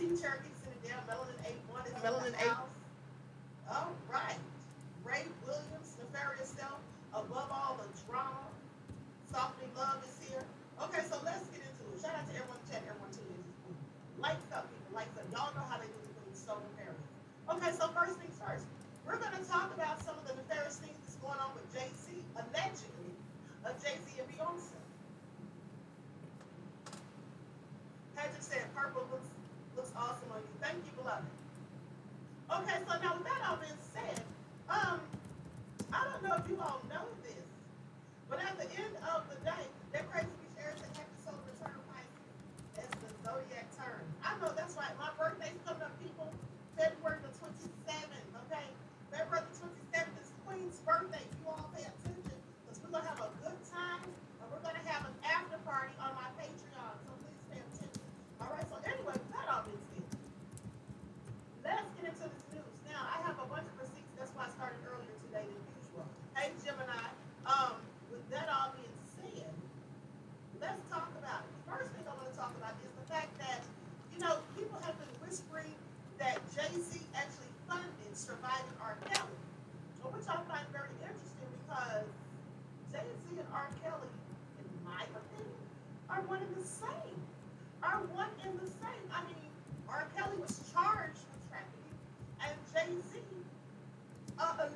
Cherokee Citadel, Melanin 8-1 is Melanin 8 awesome on you. Thank you, beloved. Okay, so now with that all being said, um, I don't know if you all know this, but at the end of the day, that crazy bitch Erica episode return Pisces. That's the zodiac turn. I know that's right. My birthday's coming up, people. February the 27th, okay? February the 27th is Queen's birthday. that Jay-Z actually funded Surviving R. Kelly. Which I find very interesting because Jay-Z and R. Kelly, in my opinion, are one and the same. Are one and the same. I mean, R. Kelly was charged with trafficking, and Jay-Z uh,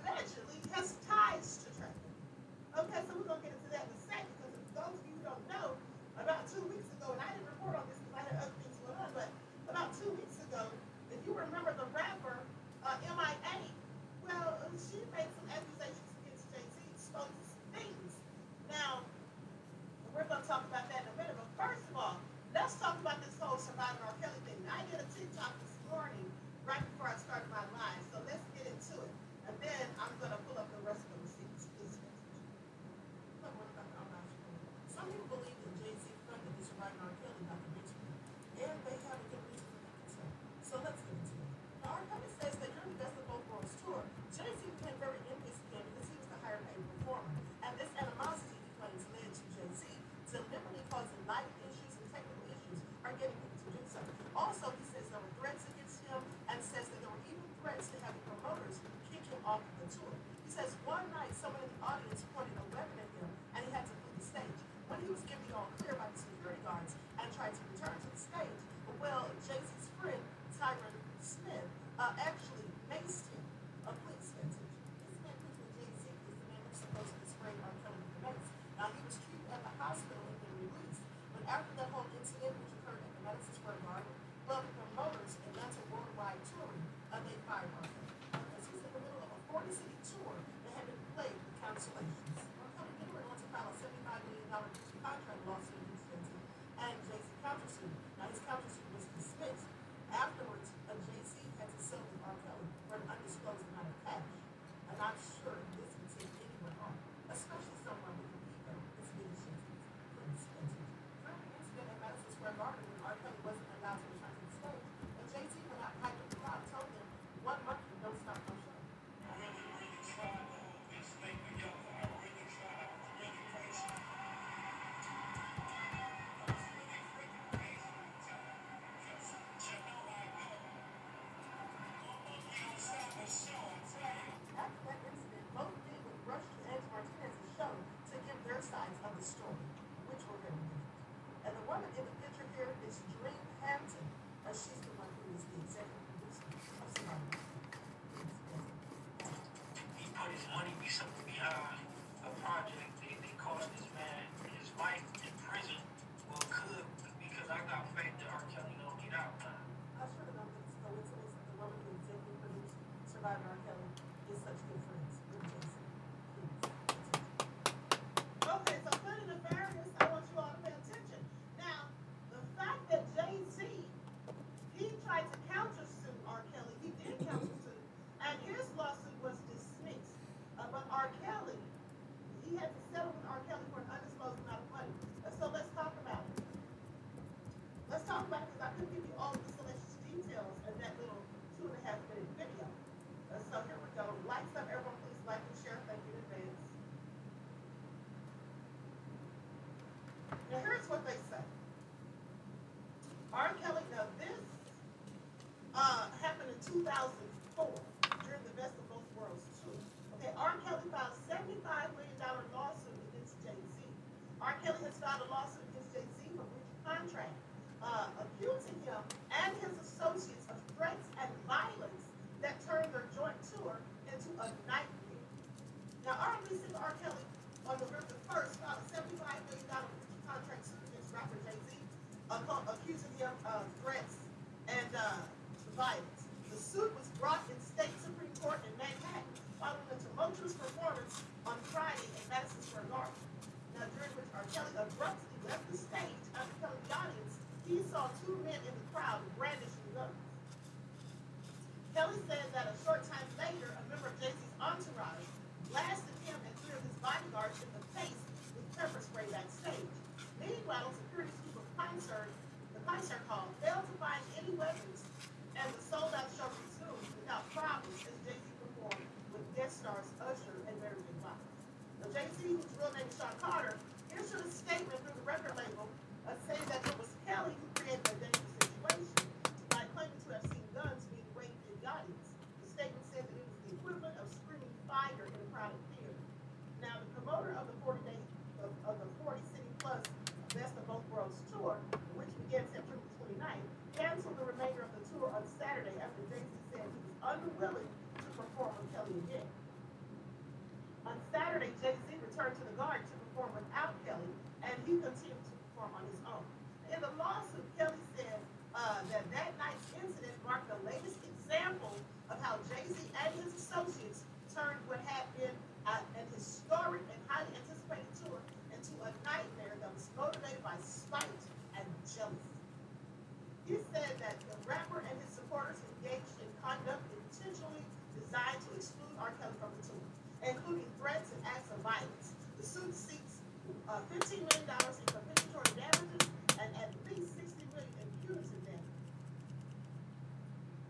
including threats and acts of violence. The suit seeks uh, $15 million in compensatory damages and at least 60 million in punitive damages.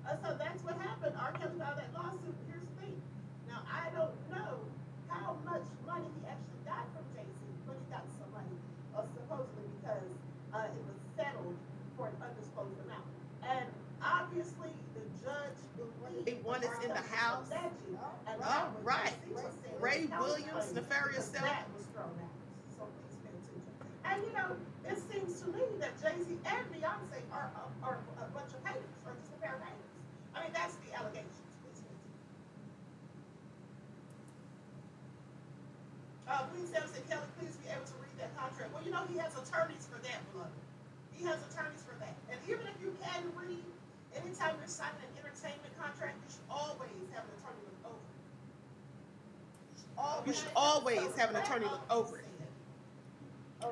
Uh, so that's what happened. R. Kelly filed that lawsuit. Here's the thing. Now, I don't know how much money he actually got from Jay-Z, but he got some money, uh, supposedly because uh, it was settled for an undisclosed amount. And obviously, the judge believed. One is R. in the house. All right. Ray Williams, nefarious self. And you know, it seems to me that Jay-Z and Beyonce are, are, are a bunch of haters, or just a pair of haters. I mean, that's the allegations. Uh, Queen Sam Kelly, please be able to read that contract. Well, you know, he has attorneys for that, beloved. He has attorneys for that. And even if you can read, anytime you're signing an entertainment contract, you should always have an attorney look over it. You should always have an attorney look over it. Okay?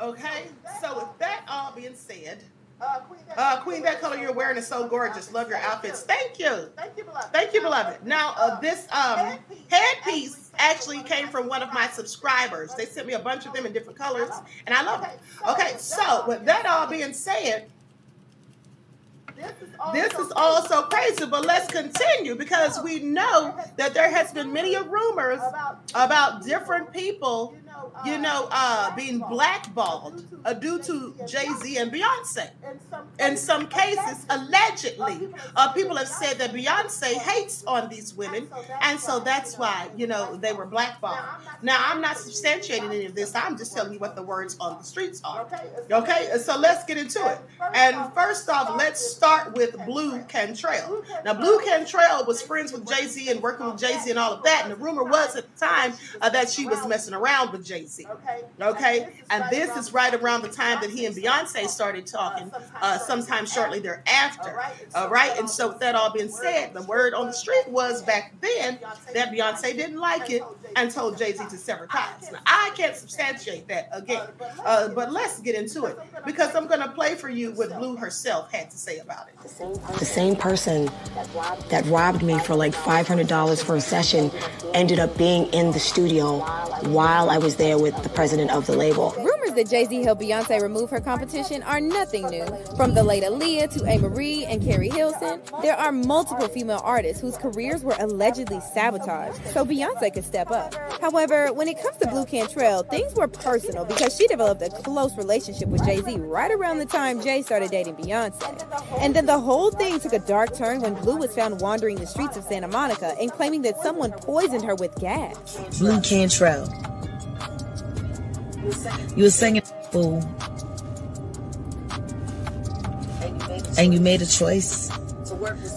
Okay, so with that all being said, Uh, Queen, that, uh, Queen, that color you're wearing is so gorgeous. Love your outfits. Thank you. Thank you, beloved. Thank you, beloved. Now, uh, this um headpiece actually came from one of my subscribers. They sent me a bunch of them in different colors, and I love it. Okay, so with that all being said, this is also crazy, but let's continue because we know that there has been many rumors about different people, you know, uh, being blackballed uh, due to Jay Z and Beyonce. In some cases, allegedly, uh, people have said that Beyonce hates on these women, and so that's why, you know, they were blackballed. Now, I'm not substantiating any of this. I'm just telling you what the words on the streets are. Okay, so let's get into it. And first off, let's start with Blu Cantrell. Now, Blu Cantrell was friends with Jay Z and working with Jay Z and all of that. And the rumor was at the time uh, that she was messing around with Jay Z. Okay. Okay, and this is right around the time that he and Beyonce started talking, uh, sometime shortly thereafter. All right, and so with that all being said, the word on the street was back then that Beyonce didn't like it and told Jay Z to sever ties. Now, I can't substantiate that again, uh, but let's get into it because I'm going to play for you what Blu herself had to say about it. The same person that robbed me for like $500 for a session ended up being in the studio while I was there with the president of the label. Rumors that Jay Z helped Beyonce remove her competition are nothing new. From the late Aaliyah to Amerie and Keri Hilson, there are multiple female artists whose careers were allegedly sabotaged, so Beyonce could step up. However, when it comes to Blu Cantrell, things were personal because she developed a close relationship with Jay Z right around the time Jay started dating Beyonce. And then the whole thing took a dark turn when Blu was found wandering the streets of Santa Monica and claiming that someone poisoned her with gas. Blu Cantrell. You were singing fool. And you made a choice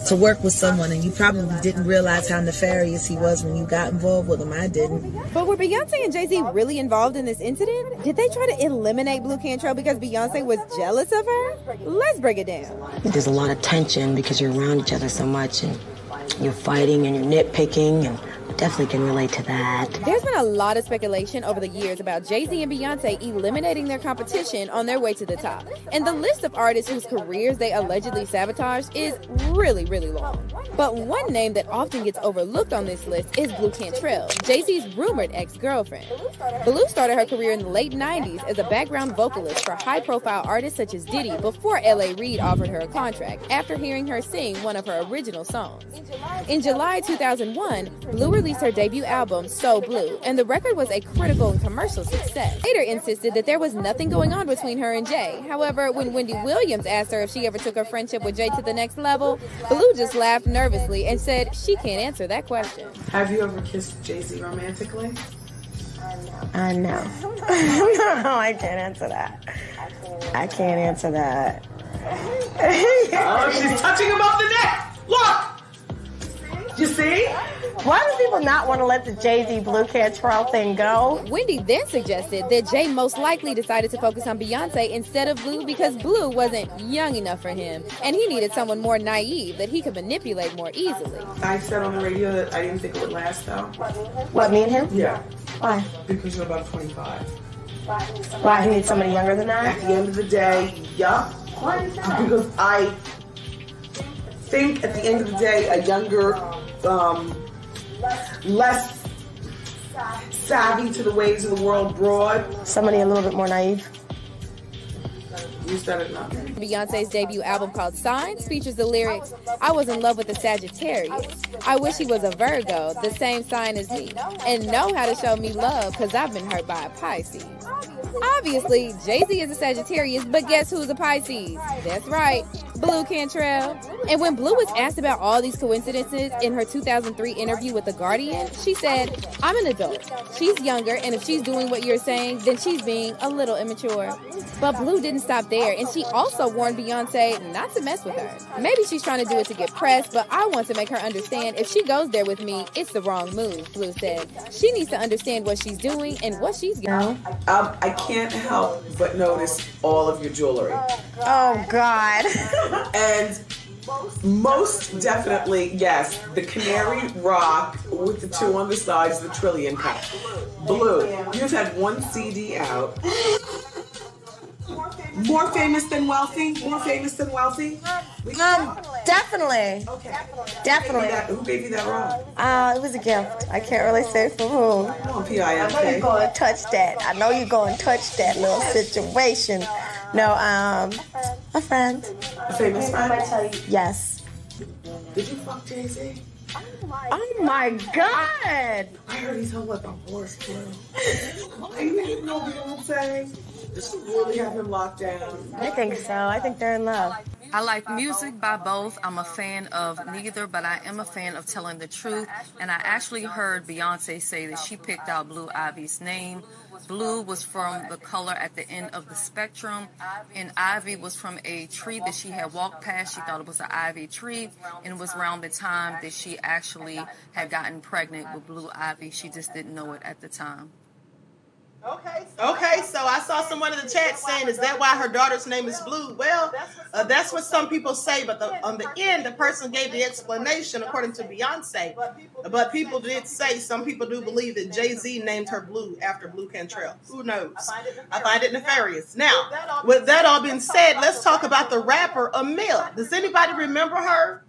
to work with someone and you probably didn't realize how nefarious he was when you got involved with him. I didn't. But were Beyonce and Jay Z really involved in this incident? Did they try to eliminate Blu Cantrell because Beyonce was jealous of her? Let's break it down. There's a lot of tension because you're around each other so much and you're fighting and you're nitpicking and I definitely can relate to that. There's been a lot of speculation over the years about Jay Z and Beyonce eliminating their competition on their way to the top. And the list of artists whose careers they allegedly sabotaged is really, really long. But one name that often gets overlooked on this list is Blu Cantrell, Jay Z's rumored ex girlfriend. Blu started her career in the late 90s as a background vocalist for high profile artists such as Diddy before L.A. Reid offered her a contract after hearing her sing one of her original songs. In July 2001, Blu released her debut album, So Blu, and the record was a critical and commercial success. Later insisted that there was nothing going on between her and Jay. However, when Wendy Williams asked her if she ever took her friendship with Jay to the next level, Blu just laughed nervously and said she can't answer that question. Have you ever kissed Jay Z romantically? I know. no, I can't answer that. I can't answer that. Oh, she's touching him off the neck. Look. You see? Why do people not want to let the Jay Z Blu Cantrell thing go? Wendy then suggested that Jay most likely decided to focus on Beyonce instead of Blu because Blu wasn't young enough for him, and he needed someone more naive that he could manipulate more easily. I said on the radio that I didn't think it would last though. What, me and him? Yeah, Why? because you're about 25. Why? He needs somebody younger than I? At the end of the day, yup. Why? Because I think at the end of the day, a younger, um, less savvy to the ways of the world broad. Somebody a little bit more naive? You said it, not. Beyonce's debut album called Signs features the lyrics, I was in love with a Sagittarius. I wish he was a Virgo, the same sign as me, and know how to show me love because I've been hurt by a Pisces. Obviously, Jay Z is a Sagittarius, but guess who's a Pisces? That's right, Blu Cantrell. And when Blu was asked about all these coincidences in her 2003 interview with The Guardian, she said, I'm an adult. She's younger, and if she's doing what you're saying, then she's being a little immature. But Blu didn't stop there, and she also warned Beyonce not to mess with her. Maybe she's trying to do it to get press, but I want to make her understand if she goes there with me, it's the wrong move, Blu said. She needs to understand what she's doing and what she's getting. Um, I can't help but notice all of your jewelry. Oh, God. And most definitely, yes, the canary rock with the two on the sides, the trillion pack. Blu, you've had one CD out. More famous than wealthy? More famous than wealthy? Um, definitely. Okay. Definitely. Who gave you that, who gave you that rock? Uh, it was a gift. I can't really say for who. Come on, I know you're P-I-M-K. going to touch that. I know you're going to touch that little situation. No, um, a friend. A famous friend? Yes. Did you fuck Jay-Z? Oh my God. I heard he's hung like a horse, too. you didn't know Beyonce? Did she really have him locked down? I think so. I think they're in love. I like music by both. I'm a fan of neither, but I am a fan of telling the truth. And I actually heard Beyonce say that she picked out Blue Ivy's name. Blue was from the color at the end of the spectrum, and Ivy was from a tree that she had walked past. She thought it was an ivy tree, and it was around the time that she actually had gotten pregnant with Blue Ivy. She just didn't know it at the time. Okay. So Okay, so I saw someone in the chat saying, "Is that why her daughter's name is Blue?" Well, uh, that's what some people say, but the, on the end, the person gave the explanation according to Beyonce. But people did say some people do believe that Jay Z named her Blue after Blu Cantrell. Who knows? I find it nefarious. Now, with that all being said, let's talk about the rapper Amil. Does anybody remember her?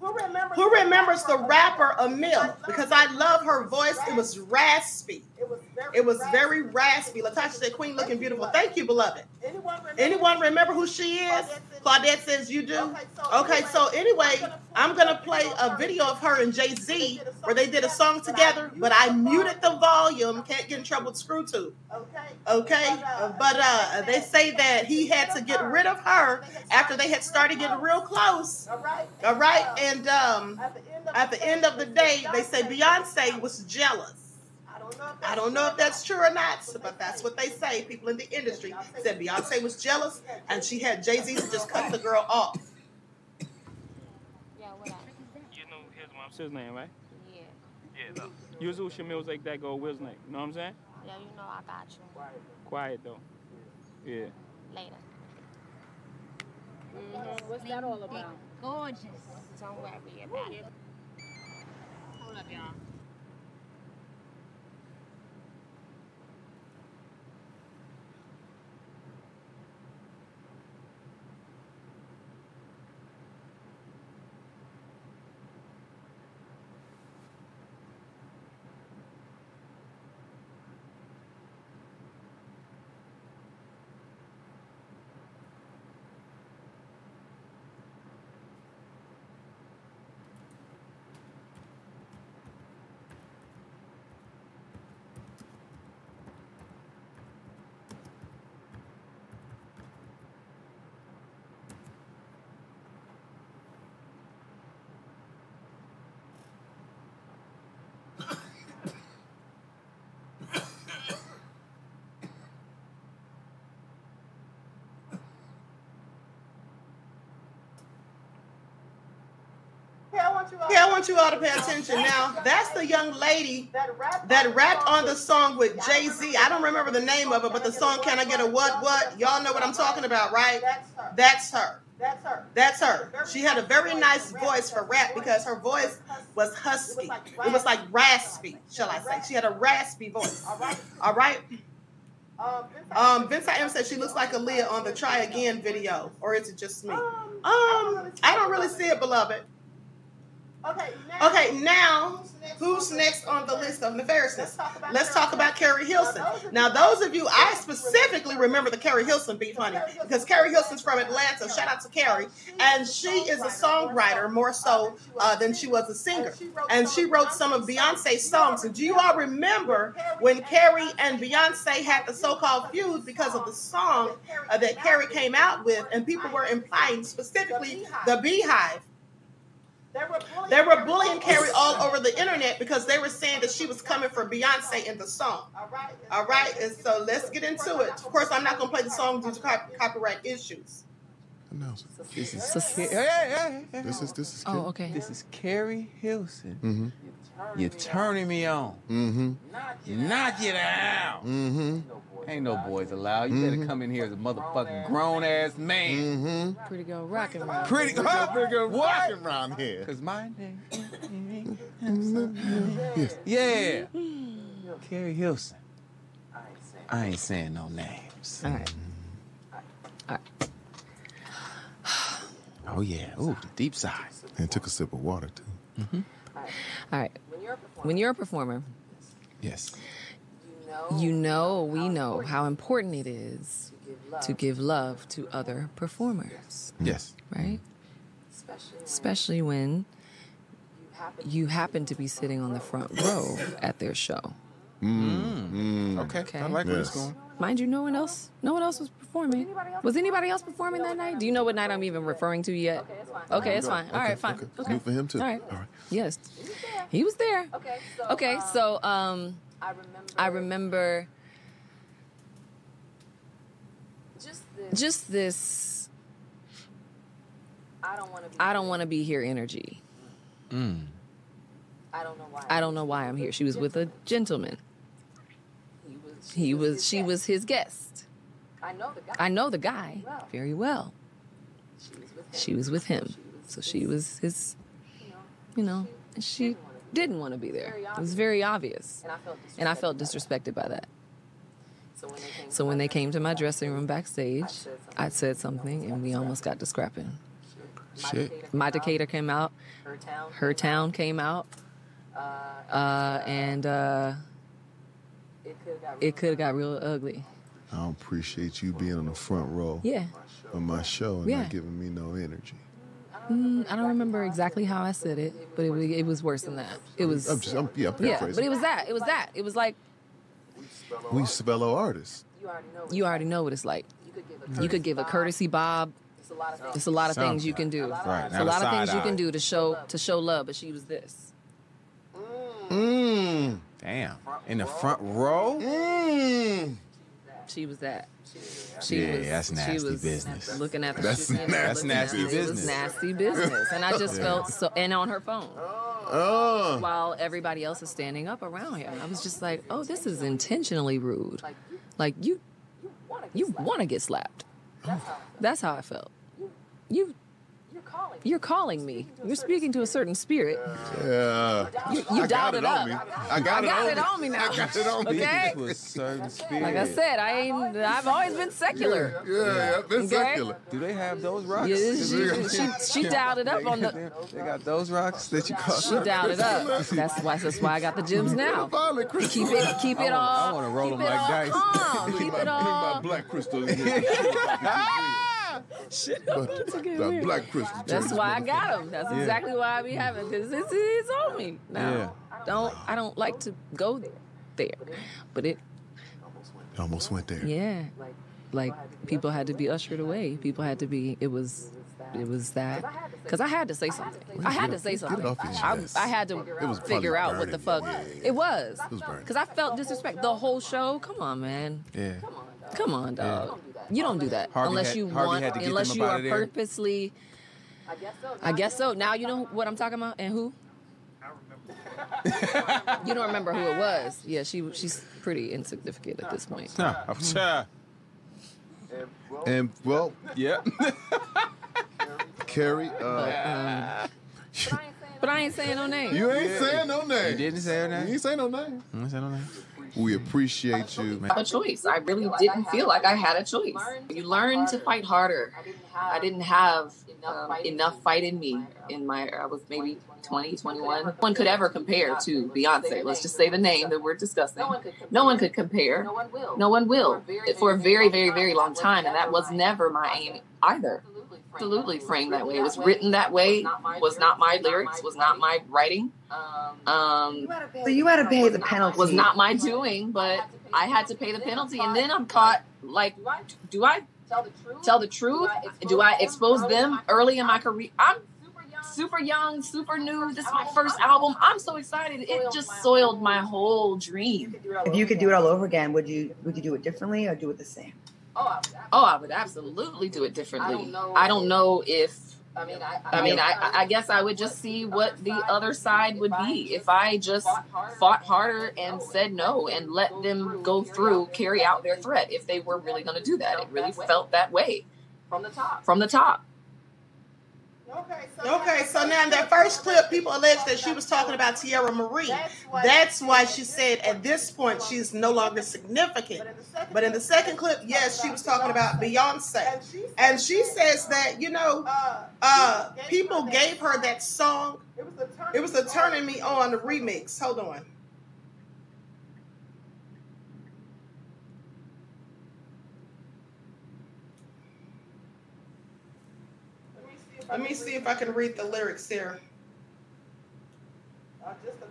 Who remembers? Who remembers the rapper Amil? Because I love her voice. It was raspy. It was. It was very raspy. Latasha said, "Queen looking beautiful." Thank you, beloved. Anyone remember? Who she is? Claudette says you do. Okay, so anyway, I'm gonna play a video of her and Jay Z where they did a song together, but I muted the volume. Can't get in trouble with ScrewTube. Okay. Okay, but uh, they say that he had to get rid of her after they had started getting real close. All right. And um, at the end of the day, they say Beyonce was jealous. I don't know. If I don't know if that's true or not, but that's what they say. People in the industry said Beyonce was jealous and she had Jay Z to just cut the girl off. Yeah, what up? You know his mom's his name, right? Yeah. Yeah, though. Usually she music that go Will's name. You know what I'm saying? Yeah, you know I got you. Quiet though. Yeah. Later. Mm-hmm. What's that all about? Gorgeous. Don't worry about it. Hold up, y'all. Yeah, I want you all to pay attention. Now, that's the young lady That rapped. on the song with Jay Z. I don't remember the name of it, but the song Can I Get a What What? Y'all know what I'm talking about, right? That's her. That's her. That's her. She had a very nice voice for rap because her voice was husky. It was like raspy, shall I say. She had a raspy voice. All right. Um, Vince, I M said she looks like Aaliyah on the Try Again video, or is it just me? Um, I don't really see it, beloved. Okay. Now, Okay, now who's next on the list of nefariousness? Let's talk about Keri Hilson. Now, those of you, I specifically remember the Keri Hilson beef, honey, because Keri Hilson's from Atlanta. Shout out to Keri, and she is a songwriter more so uh, than she was a singer, and she wrote some of Beyonce's songs. And do you all remember when Keri and Beyonce had the so-called feud because of the song uh, that Keri came out with, and people were implying specifically the BeyHive. They were bullying, They were bullying Keri all over the internet because they were saying that she was coming for Beyonce in the song. All right. All right, and so let's get into it. Of course, I'm not going to play the song due to copyright issues. Announce it. This is This is this is. Oh, okay. This is Keri Hilson. Mm-hmm. You're turning me on. Mm-hmm. Knock it out. Mm-hmm. Ain't no boys allowed. You better come in here as a motherfucking grown ass man. Mm-hmm. Pretty girl rocking around. Pretty Pretty good, pretty good What? rocking around here. Cause my name. Yes. Yeah. Keri Hilson. I ain't saying no names. All right. Oh yeah. Ooh, the deep side. And took a sip of water too. All right. When you're a performer, Yes. You know, we know how important it is to give love to other performers, Yes. right? Especially when you happen to be sitting on the front row at their show. Mm. Okay. Okay. I like where it's going. Mind you, no one else, no one else was performing. Was anybody else performing that night? Do you know what night I'm even referring to yet? Okay, it's fine. All right, fine. Okay. Okay. Good for him too. All right. All right. Yes, he was there. Okay. Okay, so um, I remember I remember. just this. I don't want to be here. Energy. Mm. I don't know why I'm here. She was with a gentleman. he was she was his guest. I know the guy. I know the guy very well. She was with him, so she was his. You know, and she didn't want to be there. It was very obvious, and I felt disrespected by that. So when they came to my dressing room backstage, I said something, and we almost got to scrapping. Shit. My Decatur came out. Her town came out. Uh, and uh, it could have got real ugly. I appreciate you being on the front row Yeah. of my show and Yeah. not giving me no energy. Mm, I don't remember exactly how I said it, but it, it was worse than that. It was. I'm just, I'm, yeah, I'm yeah, paraphrasing. but it was that. It was that. It was like we fellow artists. you already know what it's like. You could give a courtesy bob. It's a lot of things you can do. Right, There's not a a lot of things you can do to show to show love, but she was this. Mmm. Damn. In the front row? Mmm. She was that. She Yeah, was, that's nasty business. Looking at the That's that's nasty it. It was business. nasty business, and I just Yeah. felt so. And on her phone, Oh. while everybody else is standing up around her, I was just like, "Oh, this is intentionally rude. Like you, you want to get slapped. Oh. That's how I felt. You, you're calling me. You're speaking to a certain spirit. Yeah. You, you dialed it it up. on me. I got, I got it, it on me now. I got it on me. Okay. To a certain spirit. Like I said, I ain't. I've always been secular. Yeah, yeah, I've been Okay. secular. Do they have those rocks? Yeah, she, she, she dialed it up on the. They got those rocks that you call. She dialed it up. That's why. That's why I got the gyms now. Keep it. Keep it all. I wanna roll them like dice. calm. Leave Keep my, it leave my all. black crystal in here. Shit. But black crystal. That's why I got them. That's Yeah. exactly why I be having because it's, it's on me now. Yeah. Don't I don't like to go there, but it It almost went there. yeah, like people had to be ushered away. People had to be. It was it was that because I had to say something. I had to say something. I. I had to figure out what the fuck. Yeah, it was. It was burning. Because I felt disrespect the whole show. Come on, man. Yeah. Come on, dog. You don't do that Harvey unless had- you Harvey want. had to get Unless them you up are outta there. purposely. I guess so. Now you know what I'm talking about and who. I remember You don't remember who it was. Yeah, she she's pretty insignificant at this point. Nah. Cha. And well, Yeah. Keri, uh, Um, but I ain't saying no name. you ain't saying no name. You didn't say her You name? ain't saying no name. You didn't say no name? We appreciate you. have a choice. I really didn't feel like I had a choice. You learn to fight harder. I didn't have um, enough fight in me. In my, I was maybe 20, 21. No one could ever compare to Beyonce. Let's just say the name that we're discussing. No one could compare. No one could compare. No one will No one will for a very, very, very long time, and that was never my aim either. Absolutely framed that way. It was written that way. Was not my lyrics. Was not my writing. Um, So you had to pay the penalty. was not my doing, but I had to pay the penalty. And then I'm caught like, do I tell the truth? Do I expose them early in my career? I'm super young, super new. This is my first album. I'm so excited. It just soiled my whole dream. If you could do it all over again, would you would you do it differently or do it the same? Oh, oh, I would absolutely do it differently. I don't know if. I mean, I, I guess I would just see what the other side would be if I just fought harder and said no and let them go through, carry out their threat if they were really going to do that. It really felt that way from the top. From the top. Okay, so now in that first clip, people alleged that she was talking about Teairra Mari. That's why she said at this point she's no longer significant. But in the second clip, yes, she was talking about Beyonce. And she says that, you know, uh, people gave her that song. It was the Turning Me On remix. Hold on. Let me see if I can read the lyrics here.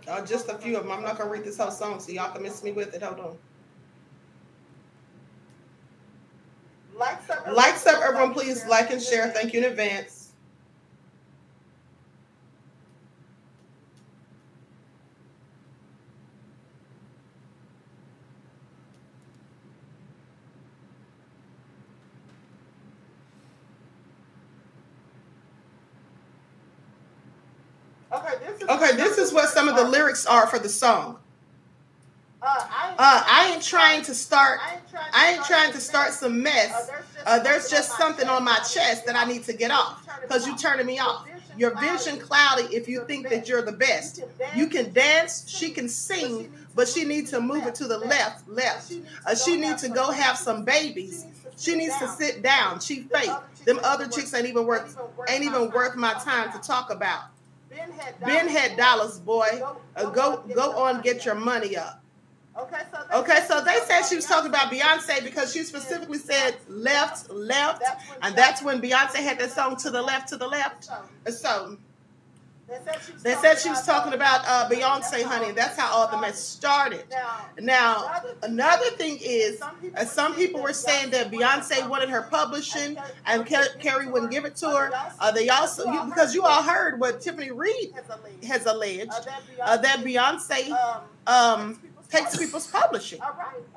Uh, just a few of them. I'm not gonna read this whole song, so y'all can miss me with it. Hold on. Likes up, everyone. Please like and share. Thank you in advance. Okay, this is what some of the lyrics are for the song. Uh, I ain't trying to start. I ain't trying to start some mess. Uh, there's just something on my chest that I need to get off because you turning me off. Your vision cloudy if you think that you're the best. You can dance, she can sing, but she needs to move it to the left, left. Uh, she needs to go have some babies. She needs to sit down. She fake. Them other chicks ain't even worth ain't even worth my time to talk about. Ben had dollars, boy. Uh, go go on, get your money up. Okay, so they said she was talking about Beyonce because she specifically said left, left, and that's when Beyonce had that song to the left, to the left. So they said she was talking about uh, Beyonce, honey. That's how all the mess started. Now, another thing is, uh, some people were saying that Beyonce wanted her publishing and Keri wouldn't give it to her. Uh, they also, you, because you all heard what Tiffany Red has alleged, uh, that Beyonce um, takes people's publishing.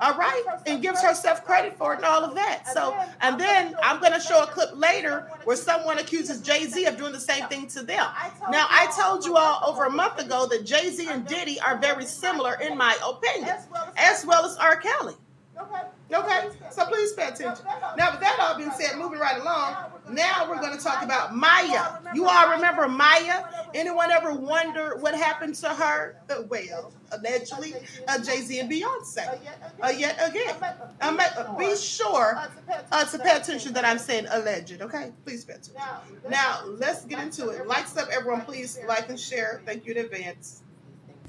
All right, and gives herself credit for it and all of that. So, and then I'm going to show a clip later where someone accuses Jay Z of doing the same thing to them. Now, I told you all over a month ago that Jay Z and Diddy are very similar in my opinion, as well as R. Kelly. Okay, so please pay attention. Now, with that all being said, moving right along, now we're going to talk about Mya. You all remember Mya? Anyone ever wonder what happened to her? Uh, Well, allegedly, uh, Jay Z and Beyonce. Uh, yet again, um, uh, be sure uh, to pay attention that I'm saying alleged. Okay, please pay attention. Now, let's get into it. Likes up, everyone. Please like and share. Thank you in advance.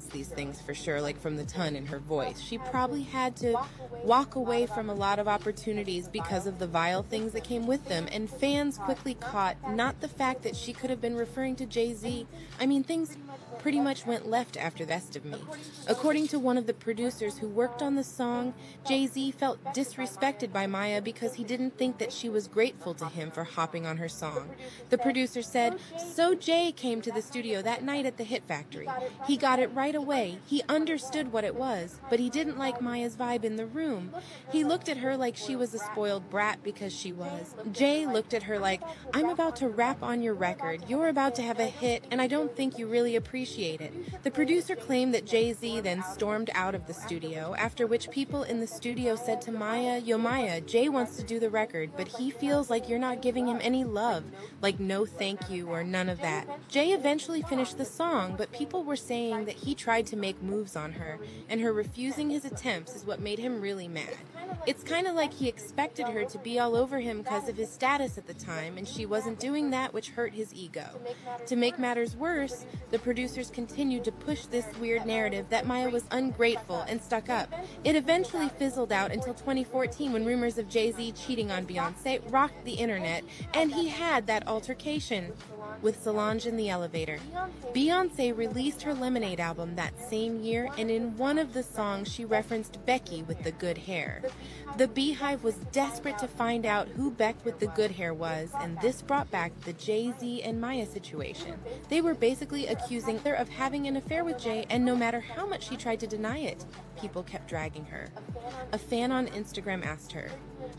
These things for sure, like from the tone in her voice. She probably had to walk away from a lot of opportunities because of the vile things that came with them, and fans quickly caught not the fact that she could have been referring to Jay Z. I mean, things pretty much went left after Best of Me. According to one of the producers who worked on the song, Jay Z felt disrespected by Mya because he didn't think that she was grateful to him for hopping on her song. The producer said, So Jay came to the studio that night at the Hit Factory. He got it right away. He understood what it was, but he didn't like Mya's vibe in the room. He looked at her like she was a spoiled brat because she was. Jay looked at her like, I'm about to rap on your record. You're about to have a hit, and I don't think you really appreciate it. The producer claimed that Jay Z then stormed out of the studio, after which people in the studio said to Mya, Yo, Mya, Jay wants to do the record, but he feels like you're not giving him any love, like no thank you or none of that. Jay eventually finished the song, but people were saying that he tried to make moves on her, and her refusing his attempts is what made him really mad. It's kind of like he expected her to be all over him because of his status at the time, and she wasn't doing that, which hurt his ego. To make matters worse, the producers continued to push this weird narrative that Mya was ungrateful and stuck up. It eventually fizzled out until 2014 when rumors of Jay Z cheating on Beyonce rocked the internet, and he had that altercation with Solange in the elevator. Beyonce released her Lemonade album that same year, and in one of the songs, she referenced Becky with the good hair. The BeyHive was desperate to find out who Beck with the good hair was, and this brought back the Jay Z and Mya situation. They were basically accusing her of having an affair with Jay, and no matter how much she tried to deny it, people kept dragging her. A fan on Instagram asked her,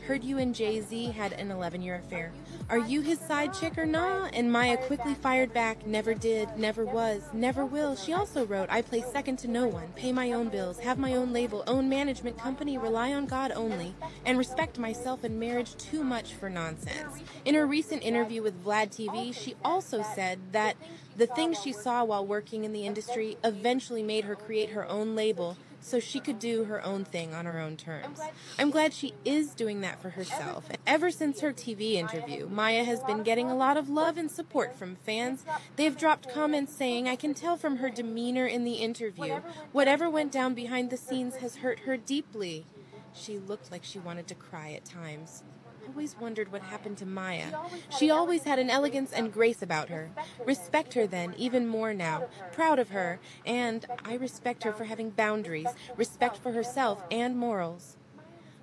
Heard you and Jay Z had an 11 year affair. Are you his side chick or nah? And Mya quickly fired back, Never did, never was, never will. She also wrote, I play second to no one, pay my own bills, have my own label, own management company, rely on God only, and respect myself and marriage too much for nonsense. In her recent interview with Vlad TV, she also said that the things she saw while working in the industry eventually made her create her own label so she could do her own thing on her own terms. I'm glad she is doing that for herself. Ever since her TV interview, Mya has been getting a lot of love and support from fans. They've dropped comments saying, I can tell from her demeanor in the interview, whatever went down behind the scenes has hurt her deeply. She looked like she wanted to cry at times. Always wondered what happened to Mya. She always had an elegance and grace about her. Respect her then, even more now. Proud of her, and I respect her for having boundaries, respect for herself and morals.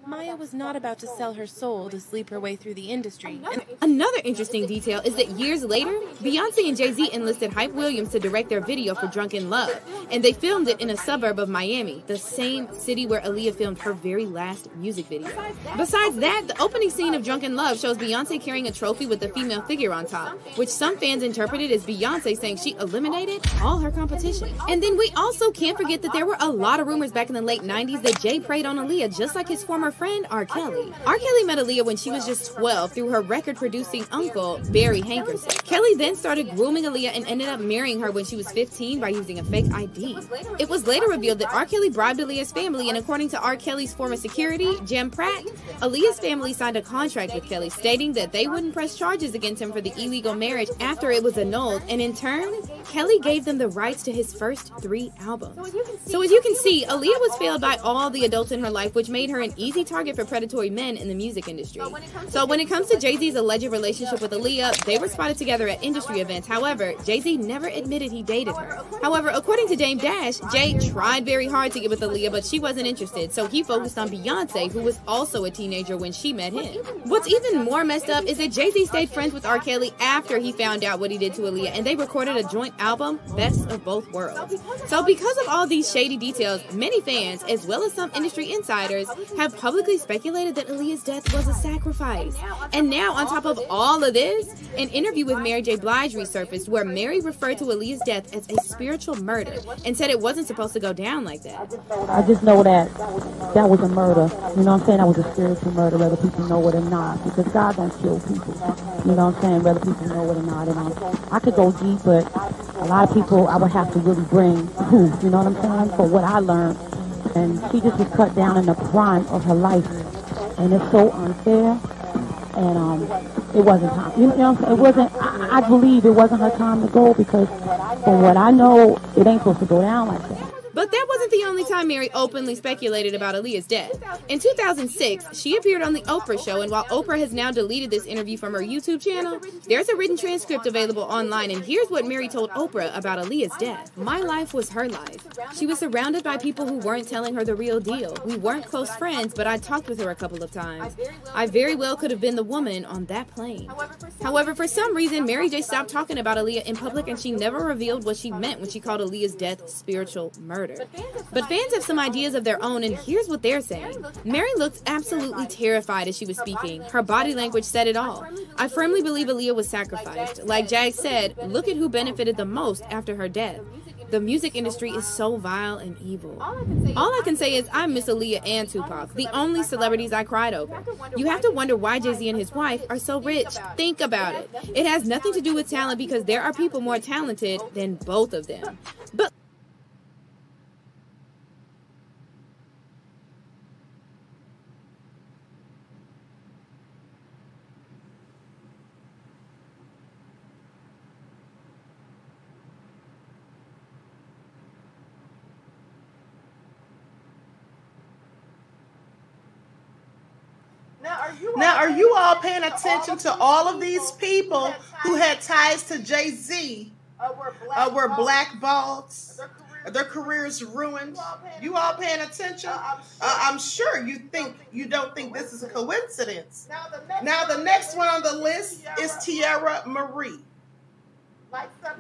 Mya was not about to sell her soul to sleep her way through the industry. And another interesting detail is that years later, Beyonce and Jay Z enlisted Hype Williams to direct their video for Drunk in Love, and they filmed it in a suburb of Miami, the same city where Aaliyah filmed her very last music video. Besides that, the opening scene of Drunk in Love shows Beyonce carrying a trophy with a female figure on top, which some fans interpreted as Beyonce saying she eliminated all her competition. And then we also can't forget that there were a lot of rumors back in the late 90s that Jay preyed on Aaliyah just like his former friend R. Kelly. R. Kelly met Aaliyah when she was just 12 through her record producing uncle, Barry Hankerson. Kelly then started grooming Aaliyah and ended up marrying her when she was 15 by using a fake ID. It was later revealed that R. Kelly bribed Aaliyah's family, and according to R. Kelly's former security, Jim Pratt, Aaliyah's family signed a contract with Kelly stating that they wouldn't press charges against him for the illegal marriage after it was annulled, and in turn, Kelly gave them the rights to his first three albums. So as you can see, Aaliyah was failed by all the adults in her life, which made her an easy target for predatory men in the music industry. So when it comes to Jay-Z's alleged relationship with Aaliyah, they were spotted together at industry events. However, Jay-Z never admitted he dated her. However, according to Dame Dash, Jay tried very hard to get with Aaliyah, but she wasn't interested. So he focused on Beyonce, who was also a teenager when she met him. What's even more messed up is that Jay-Z stayed friends with R. Kelly after he found out what he did to Aaliyah, and they recorded a joint album, Best of Both Worlds. So because of all these shady details, many fans, as well as some industry insiders, have publicly speculated that Aaliyah's death was a sacrifice. And now, on top of all of this, an interview with Mary J. Blige resurfaced where Mary referred to Aaliyah's death as a spiritual murder and said it wasn't supposed to go down like that. I just know that that was a murder. You know what I'm saying? That was a spiritual murder, whether people know it or not. Because God don't kill people. You know what I'm saying? Whether people know it or not. And um, I could go deep, but a lot of people I would have to really bring proof. You know what I'm saying? For what I learned. And she just was cut down in the prime of her life. And it's so unfair. And um, it wasn't time. You know what I'm saying? It wasn't, I, I believe it wasn't her time to go because from what I know, it ain't supposed to go down like that. But that wasn't the only time Mary openly speculated about Aaliyah's death. In 2006, she appeared on The Oprah Show, and while Oprah has now deleted this interview from her YouTube channel, there's a written transcript available online, and here's what Mary told Oprah about Aaliyah's death. My life was her life. She was surrounded by people who weren't telling her the real deal. We weren't close friends, but I talked with her a couple of times. I very well could have been the woman on that plane. However, for some reason, Mary J stopped talking about Aaliyah in public, and she never revealed what she meant when she called Aaliyah's death spiritual murder. But fans have some ideas of their own, and here's what they're saying. Mary looked absolutely terrified as she was speaking. Her body language said it all. I firmly believe Aaliyah was sacrificed. Like Jag said, look at who benefited the most after her death. The music industry is so vile and evil. All I can say is I miss Aaliyah and Tupac, the only celebrities I cried over. You have to wonder why Jay Z and his wife are so rich. Think about it. It has nothing to do with talent because there are people more talented than both of them. But Now, are you all paying attention to all of these people who had ties to Jay Z? Uh, were blackballed, their careers ruined. You all paying attention? Uh, I'm sure you think you don't think this is a coincidence. Now the next one on the list is Teairra Mari.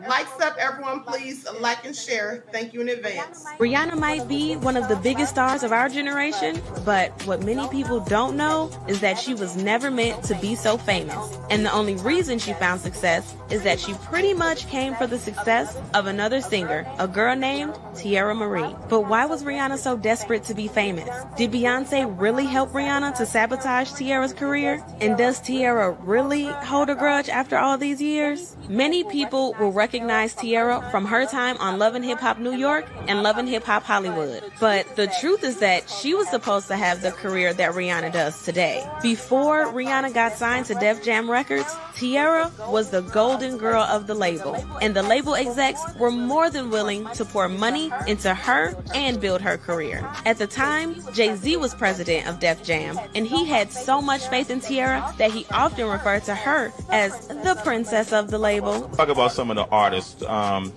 Likes up, everyone, please like and share. Thank you in advance. Rihanna might be one of the biggest stars of our generation, but what many people don't know is that she was never meant to be so famous. And the only reason she found success is that she pretty much came for the success of another singer, a girl named Teairra Mari. But why was Rihanna so desperate to be famous? Did Beyonce really help Rihanna to sabotage Teairra's career? And does Teairra really hold a grudge after all these years? Many people will recognize Teairra from her time on Love and Hip Hop New York and Love and Hip Hop Hollywood. But the truth is that she was supposed to have the career that Rihanna does today. Before Rihanna got signed to Def Jam Records, Teairra was the golden girl of the label, and the label execs were more than willing to pour money into her and build her career. At the time, Jay Z was president of Def Jam, and he had so much faith in Teairra that he often referred to her as the princess of the label. Talk about some of the artists. Um,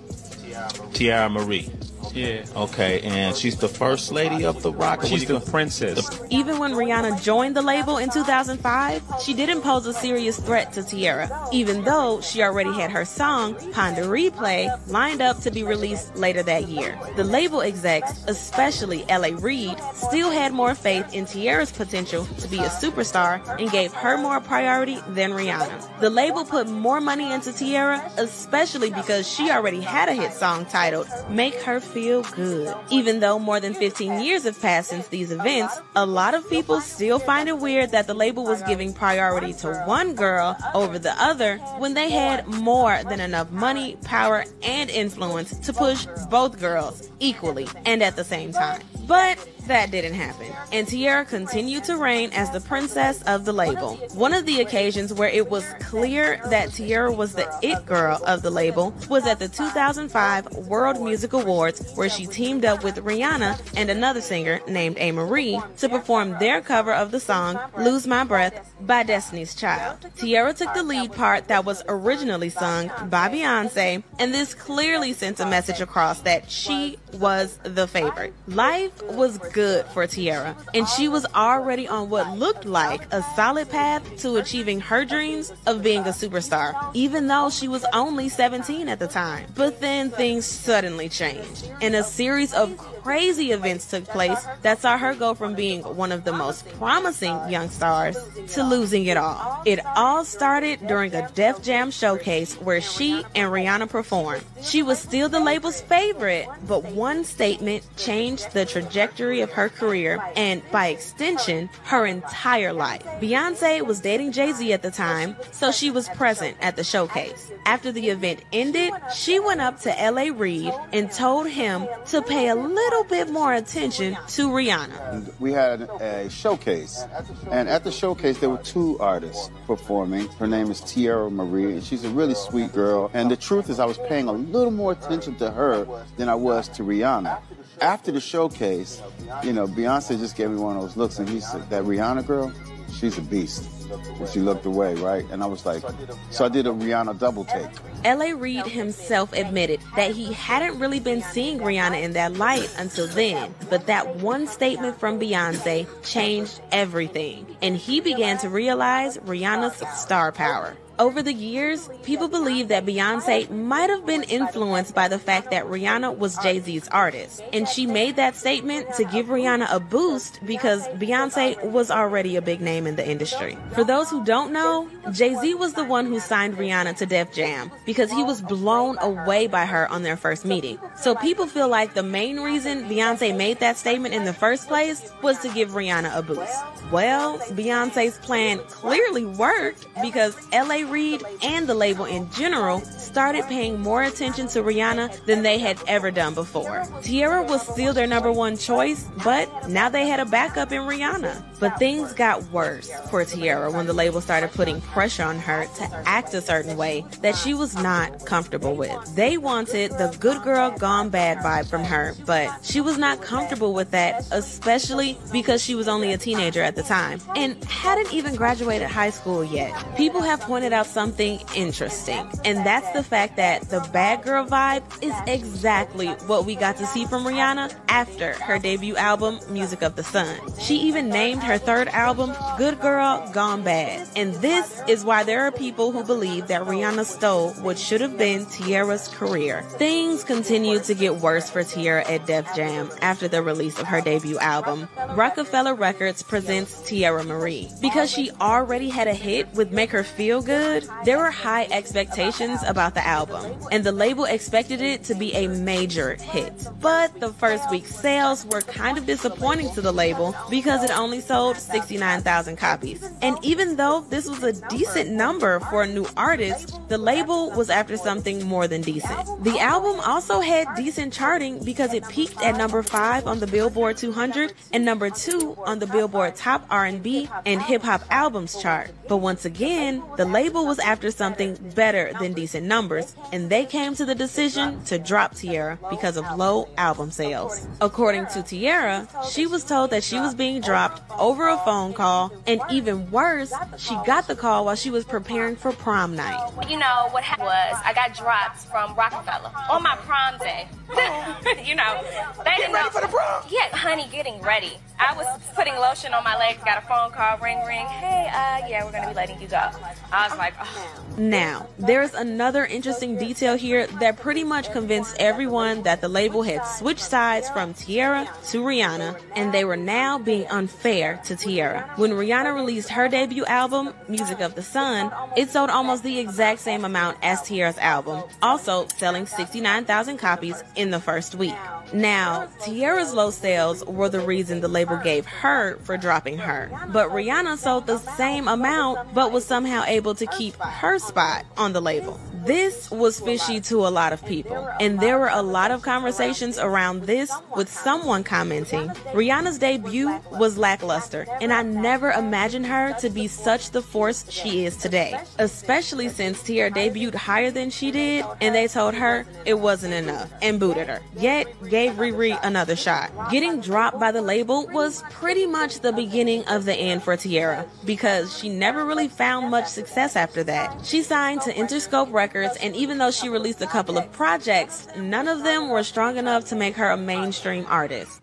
Teairra Mari. Yeah. Okay, and she's the first lady of the rock. She's the princess. Even when Rihanna joined the label in 2005, she didn't pose a serious threat to Teairra, even though she already had her song, Pon de Replay, lined up to be released later that year. The label execs, especially L.A. Reid, still had more faith in Teairra's potential to be a superstar and gave her more priority than Rihanna. The label put more money into Teairra, especially because she already had a hit song titled Make Her Feel Good. Even though more than 15 years have passed since these events, a lot of people still find it weird that the label was giving priority to one girl over the other when they had more than enough money, power, and influence to push both girls equally and at the same time. But that didn't happen, and Teairra continued to reign as the princess of the label. One of the occasions where it was clear that Teairra was the it girl of the label was at the 2005 World Music Awards, where she teamed up with Rihanna and another singer named Amerie to perform their cover of the song Lose My Breath by Destiny's Child. Teairra took the lead part that was originally sung by Beyonce, and this clearly sent a message across that she was the favorite. Life was good for Teairra, and she was already on what looked like a solid path to achieving her dreams of being a superstar, even though she was only 17 at the time. But then things suddenly changed, and a series of crazy events took place that saw her go from being one of the most promising young stars to losing it all. It all started during a Def Jam showcase where she and Rihanna performed. She was still the label's favorite, but one statement changed the trajectory of her career and, by extension, her entire life. Beyonce was dating Jay Z at the time, so she was present at the showcase. After the event ended, she went up to L.A. Reid and told him to pay a little bit more attention to Rihanna. We had a showcase, and at the showcase, there were two artists performing. Her name is Teairra Mari, and she's a really sweet girl. And the truth is, I was paying a little more attention to her than I was to Rihanna. After the showcase, you know, Beyonce just gave me one of those looks, and he said, That Rihanna girl, she's a beast. And she looked away, right? And I was like, so I did a Rihanna double take. L.A. Reid himself admitted that he hadn't really been seeing Rihanna in that light until then, but that one statement from Beyonce changed everything, and he began to realize Rihanna's star power. Over the years, people believe that Beyonce might have been influenced by the fact that Rihanna was Jay Z's artist. And she made that statement to give Rihanna a boost because Beyonce was already a big name in the industry. For those who don't know, Jay Z was the one who signed Rihanna to Def Jam because he was blown away by her on their first meeting. So people feel like the main reason Beyonce made that statement in the first place was to give Rihanna a boost. Well, Beyonce's plan clearly worked because LA Reid and the label in general started paying more attention to Rihanna than they had ever done before. Teairra was still their number one choice, but now they had a backup in Rihanna. But things got worse for Teairra when the label started putting pressure on her to act a certain way that she was not comfortable with. They wanted the good girl gone bad vibe from her, but she was not comfortable with that, especially because she was only a teenager at the time and hadn't even graduated high school yet. People have pointed out something interesting, and that's the fact that the bad girl vibe is exactly what we got to see from Rihanna after her debut album, Music of the Sun. She even named her third album Good Girl Gone Bad. And this is why there are people who believe that Rihanna stole what should have been Teairra's career. Things continued to get worse for Teairra at Def Jam after the release of her debut album. Roc-A-Fella Records presents Teairra Mari. Because she already had a hit with Make Her Feel Good, there were high expectations about the album, and the label expected it to be a major hit. But the first week's sales were kind of disappointing to the label because it only sold 69,000 copies. And even though this was a decent number for a new artist, the label was after something more than decent. The album also had decent charting because it peaked at number 5 on the Billboard 200 and number 2 on the Billboard Top R&B and Hip Hop Albums chart. But once again, the label was after something better than decent numbers, and they came to the decision to drop Teairra because of low album sales. According to Teairra, she was told that she was being dropped over a phone call, and even worse, she got the call while she was preparing for prom night. You know, what happened was I got dropped from Roc-A-Fella on my prom day. you know, they didn't know. for the prom? Yeah, honey, getting ready. I was putting lotion on my legs, got a phone call, ring, ring. Hey, uh, yeah, we're gonna be letting you go. I was like, oh. Now, there's another interesting detail here that pretty much convinced everyone that the label had switched sides from Teairra to Rihanna, and they were now being unfair to Teairra. When Rihanna released her debut album, Music of the Sun, it sold almost the exact same amount as Teairra's album, also selling 69,000 copies in the first week. Now, Teairra's low sales were the reason the label gave her for dropping her, but Rihanna sold the same amount but was somehow able to keep her spot on the label. This was fishy to a lot of people, and there were a lot of conversations around this with someone commenting, Rihanna's debut was lackluster, and I never imagined her to be such the force she is today, especially since Teairra debuted higher than she did, and they told her it wasn't enough and booted her, yet gave Riri another shot. Getting dropped by the label was pretty much the beginning of the end for Teairra, because she never really found much success after that. She signed to Interscope Records, and even though she released a couple of projects, none of them were strong enough to make her a mainstream artist.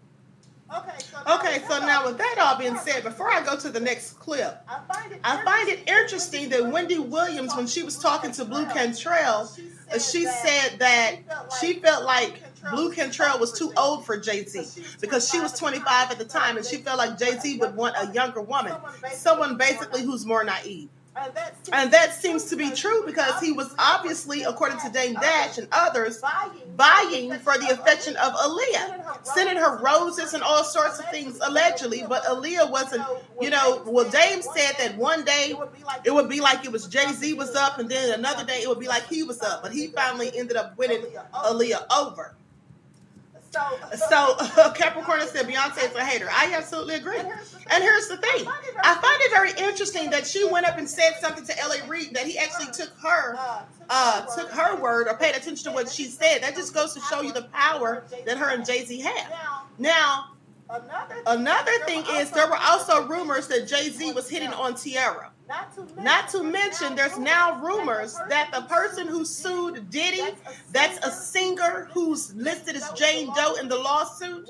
Okay, so now with that all being said, before I go to the next clip, I find it interesting that Wendy Williams, when she was talking to Blu Cantrell, uh, she said that she felt like Blu Cantrell was too old for Jay Z because she was 25 at the time and she felt like Jay Z would want a younger woman, someone basically who's more naive. And that seems to be true because he was obviously, according to Dame Dash and others, vying for the affection of Aaliyah, sending her roses and all sorts of things allegedly. But Aaliyah wasn't, you know. Well, Dame said that one day it would be like it was Jay Z was up, and then another day it would be like he was up. But he finally ended up winning Aaliyah over. So Capricorn said Beyonce is a hater. I absolutely agree. And here's the thing: I find it very interesting that she went up and said something to L.A. Reid that he actually took her, uh, took her word or paid attention to what she said. That just goes to show you the power that her and Jay Z have. Now, another thing is there were also rumors that Jay Z was hitting on Teairra. Not to mention, there's now rumors that the person who sued Diddy, that's a singer who's listed as Jane Doe in the lawsuit,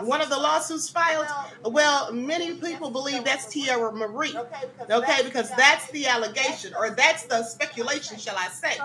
one of the lawsuits filed. Well, many people believe that's Teairra Mari. Okay, because that's the allegation, or that's the speculation, shall I say.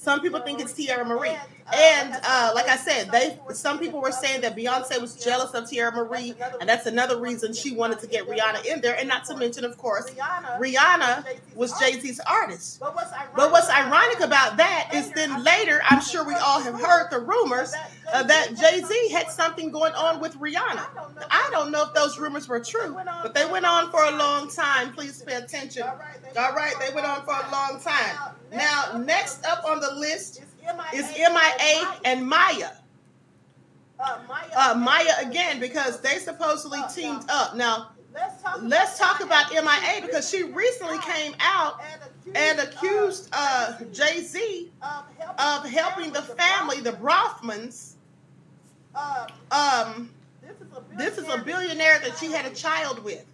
Some people think it's Teairra Mari. And uh, like I said, they some people were saying that Beyonce was jealous of Teairra Mari, and that's another reason she wanted to get Rihanna in there. And not to mention, of course, Rihanna was Jay Z's artist. But what's ironic about that is then later, I'm sure we all have heard the rumors uh, that Jay Z had something going on with Rihanna. I don't know if those rumors were true, but they went on for a long time. Please pay attention. All right, they went on for a long time. Now, next up on the list is MIA and Maya. Uh, Maya again because they supposedly teamed up. Now, let's talk about MIA because she recently came out and accused uh, Jay Z of helping the family, the Bronfmans. Um, this is a billionaire that she had a child with.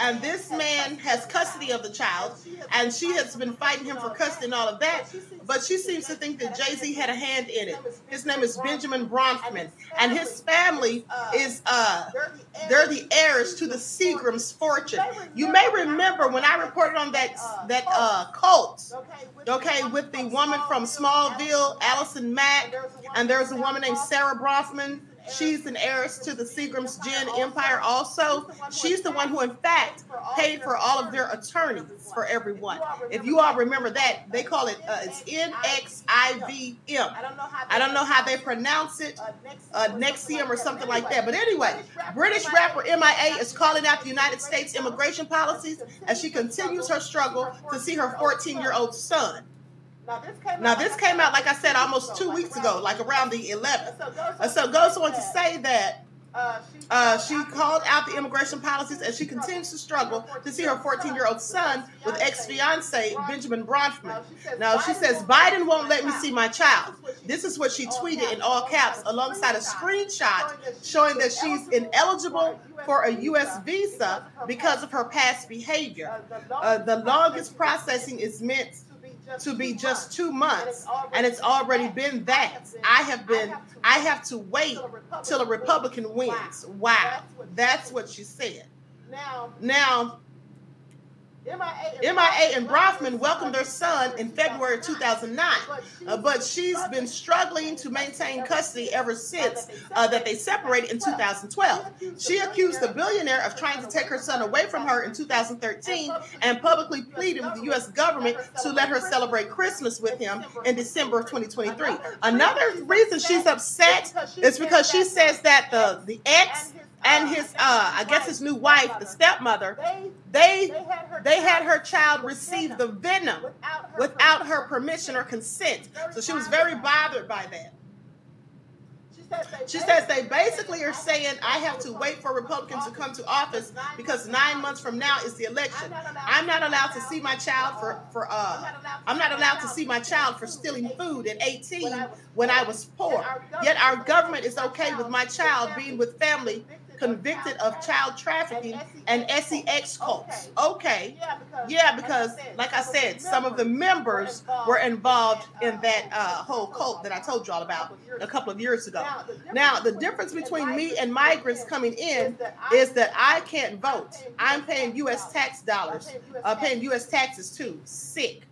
And this man has custody of the child, and she has been fighting him for custody and all of that. But she seems to think that Jay Z had a hand in it. His name is Benjamin Bronfman, and his family is uh, they're the heirs to the Seagram's fortune. You may remember when I reported on that that uh, cult, okay, with the woman from Smallville, Allison Mack, and there's a woman named Sarah Bronfman. She's an heiress to the Seagram's Gin Empire also. She's the one who, in fact, paid for all of their attorneys for everyone. If you all remember that, they call it, uh, it's N-X-I-V-M. I don't know how they pronounce it, uh, Nexium or something like that. But anyway, British rapper MIA is calling out the United States immigration policies as she continues her struggle to see her 14-year-old son. Now this came out, like I said, almost two weeks ago, like around the 11th. Uh, So goes on to say that Uh, she called out the immigration policies and she continues to struggle to see her 14 year old son with ex fiance Benjamin Bronfman. Now, she says, Biden won't let me see my child. This is what she tweeted in all caps alongside a screenshot showing that she's ineligible for a U.S. visa because of her past behavior. Uh, the longest processing is meant to be just two months, and it's already been that. I have been, I have to wait till a Republican wins. Wow, that's what she said. Now, MIA and Bronfman welcomed their son in February 2009, uh, but she's been struggling to maintain custody ever since uh, that they separated in 2012. She accused the billionaire of trying to take her son away from her in 2013 and publicly pleaded with the U.S. government to let her celebrate Christmas with him in December of 2023. Another reason she's upset is because she says that the, the ex and his uh I guess his new wife, the stepmother, they they had her child receive the venom without her permission or consent. So she was very bothered by that. She says they basically are saying I have to wait for Republicans to come to office because nine months from now is the election. I'm not allowed to see my child for for uh I'm not allowed to see my child for stealing food at 18 when I was poor. Yet our government is okay with my child being with family convicted of child trafficking and sex cults. Okay. Yeah, because like I said, some of the members were involved in that uh, whole cult that I told you all about a couple of years ago. Now, the difference between me and migrants coming in is that I can't vote. I'm paying U.S. tax dollars, uh, paying U.S. taxes too. Sick.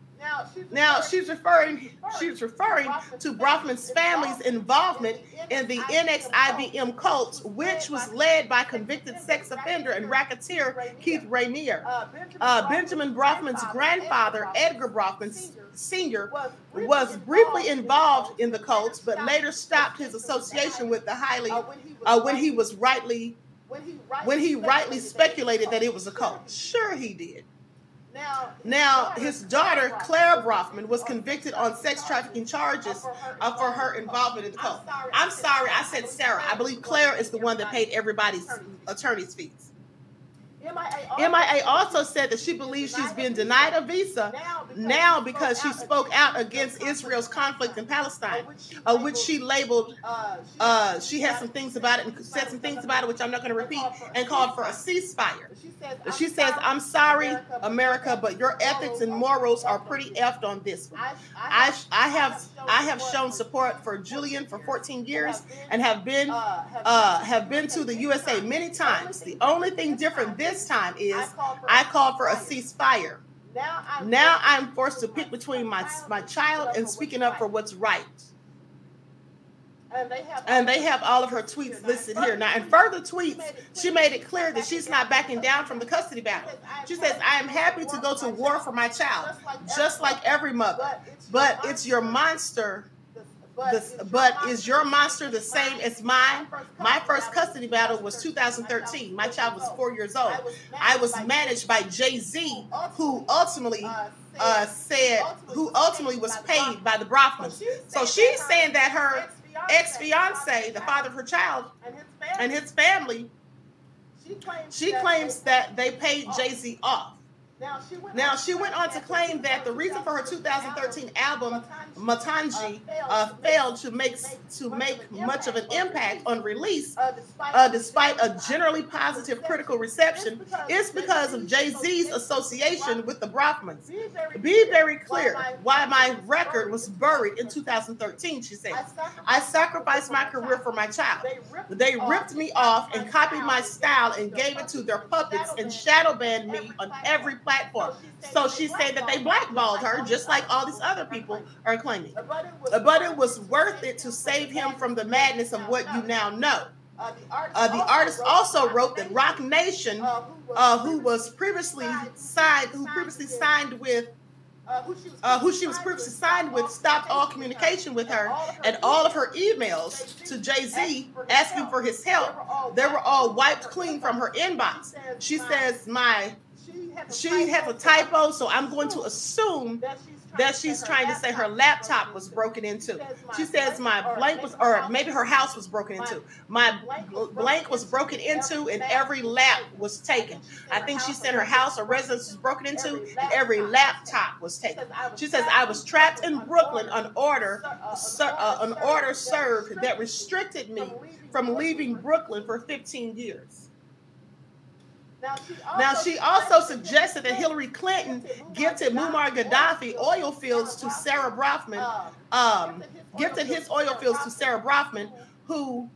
Now she's referring she's referring to Bronfman's family's involvement in the NXIVM cult, which was led by convicted sex offender and racketeer Keith Raniere. Uh, Benjamin Bronfman's grandfather, Edgar Bronfman Sr., was briefly involved in the cult, but later stopped his association with the highly uh, when he was rightly when he rightly speculated that it was a cult. Sure, he did. Now, his daughter, Claire Bronfman, was convicted on sex trafficking charges uh, for her involvement in the cult. I'm sorry, I said Sarah. I believe Claire is the one that paid everybody's attorney's fees. MIA also said that she believes she's been denied a visa now because she spoke out against Israel's conflict in Palestine, uh, which she labeled, uh, she had some things about it and said some things about it, which I'm not going to repeat, and called for a ceasefire. She says, I'm sorry, America, but your ethics and morals are pretty effed on this one. I, I, have, I have shown support for Julian for 14 years and have been, uh, have been to the USA many times. The only thing different this time is I called for a ceasefire. Now I'm forced to pick between my, my child and speaking up for what's right. And they have all of her tweets listed here. Now, in further tweets, she made it clear that she's not backing down from the custody battle. She says, I am happy to go to war for my child, just like every mother. But it's your monster the, but is your monster the same as mine? My first custody battle was 2013. My child was four years old. I was managed by Jay Z, who ultimately uh, said, who ultimately was paid by the Bronfmans. So she's saying that her ex fiance, the father of her child, and his family, she claims that they paid Jay Z off. Now she went on to claim that the reason for her 2013 album Matangi uh, failed to make to make much of an impact on release, uh, despite a generally positive critical reception, is because of Jay Z's association with the Bronfmans. Be very clear why my record was buried in 2013. She says, "I sacrificed my career for my child. They ripped me off and copied my style and gave it to their puppets and shadow banned me on every." platform. So she said that they blackballed her, just like all these other people are claiming. But it was worth it to save him from the madness of what you now know. Uh, the artist also wrote that Roc Nation, uh, who was previously signed, who previously signed with uh, who she was previously signed with, stopped all communication with her, and all of her emails to Jay Z asking for his help, they were all wiped clean from her inbox. She says, "My she has a typo, so I'm going to assume that she's trying to say her laptop was broken into. She says my blank was, or maybe her house was broken into. My blank was broken into, and every lap was taken. I think she said her house or residence was broken into, and every laptop was taken. She says I was trapped in Brooklyn on order, uh, an order served that restricted me from leaving Brooklyn for 15 years. Now, she also suggested that Hillary Clinton gifted Muammar Gaddafi oil fields to Sarah Bronfman, um, gifted his oil fields to Sarah Bronfman, who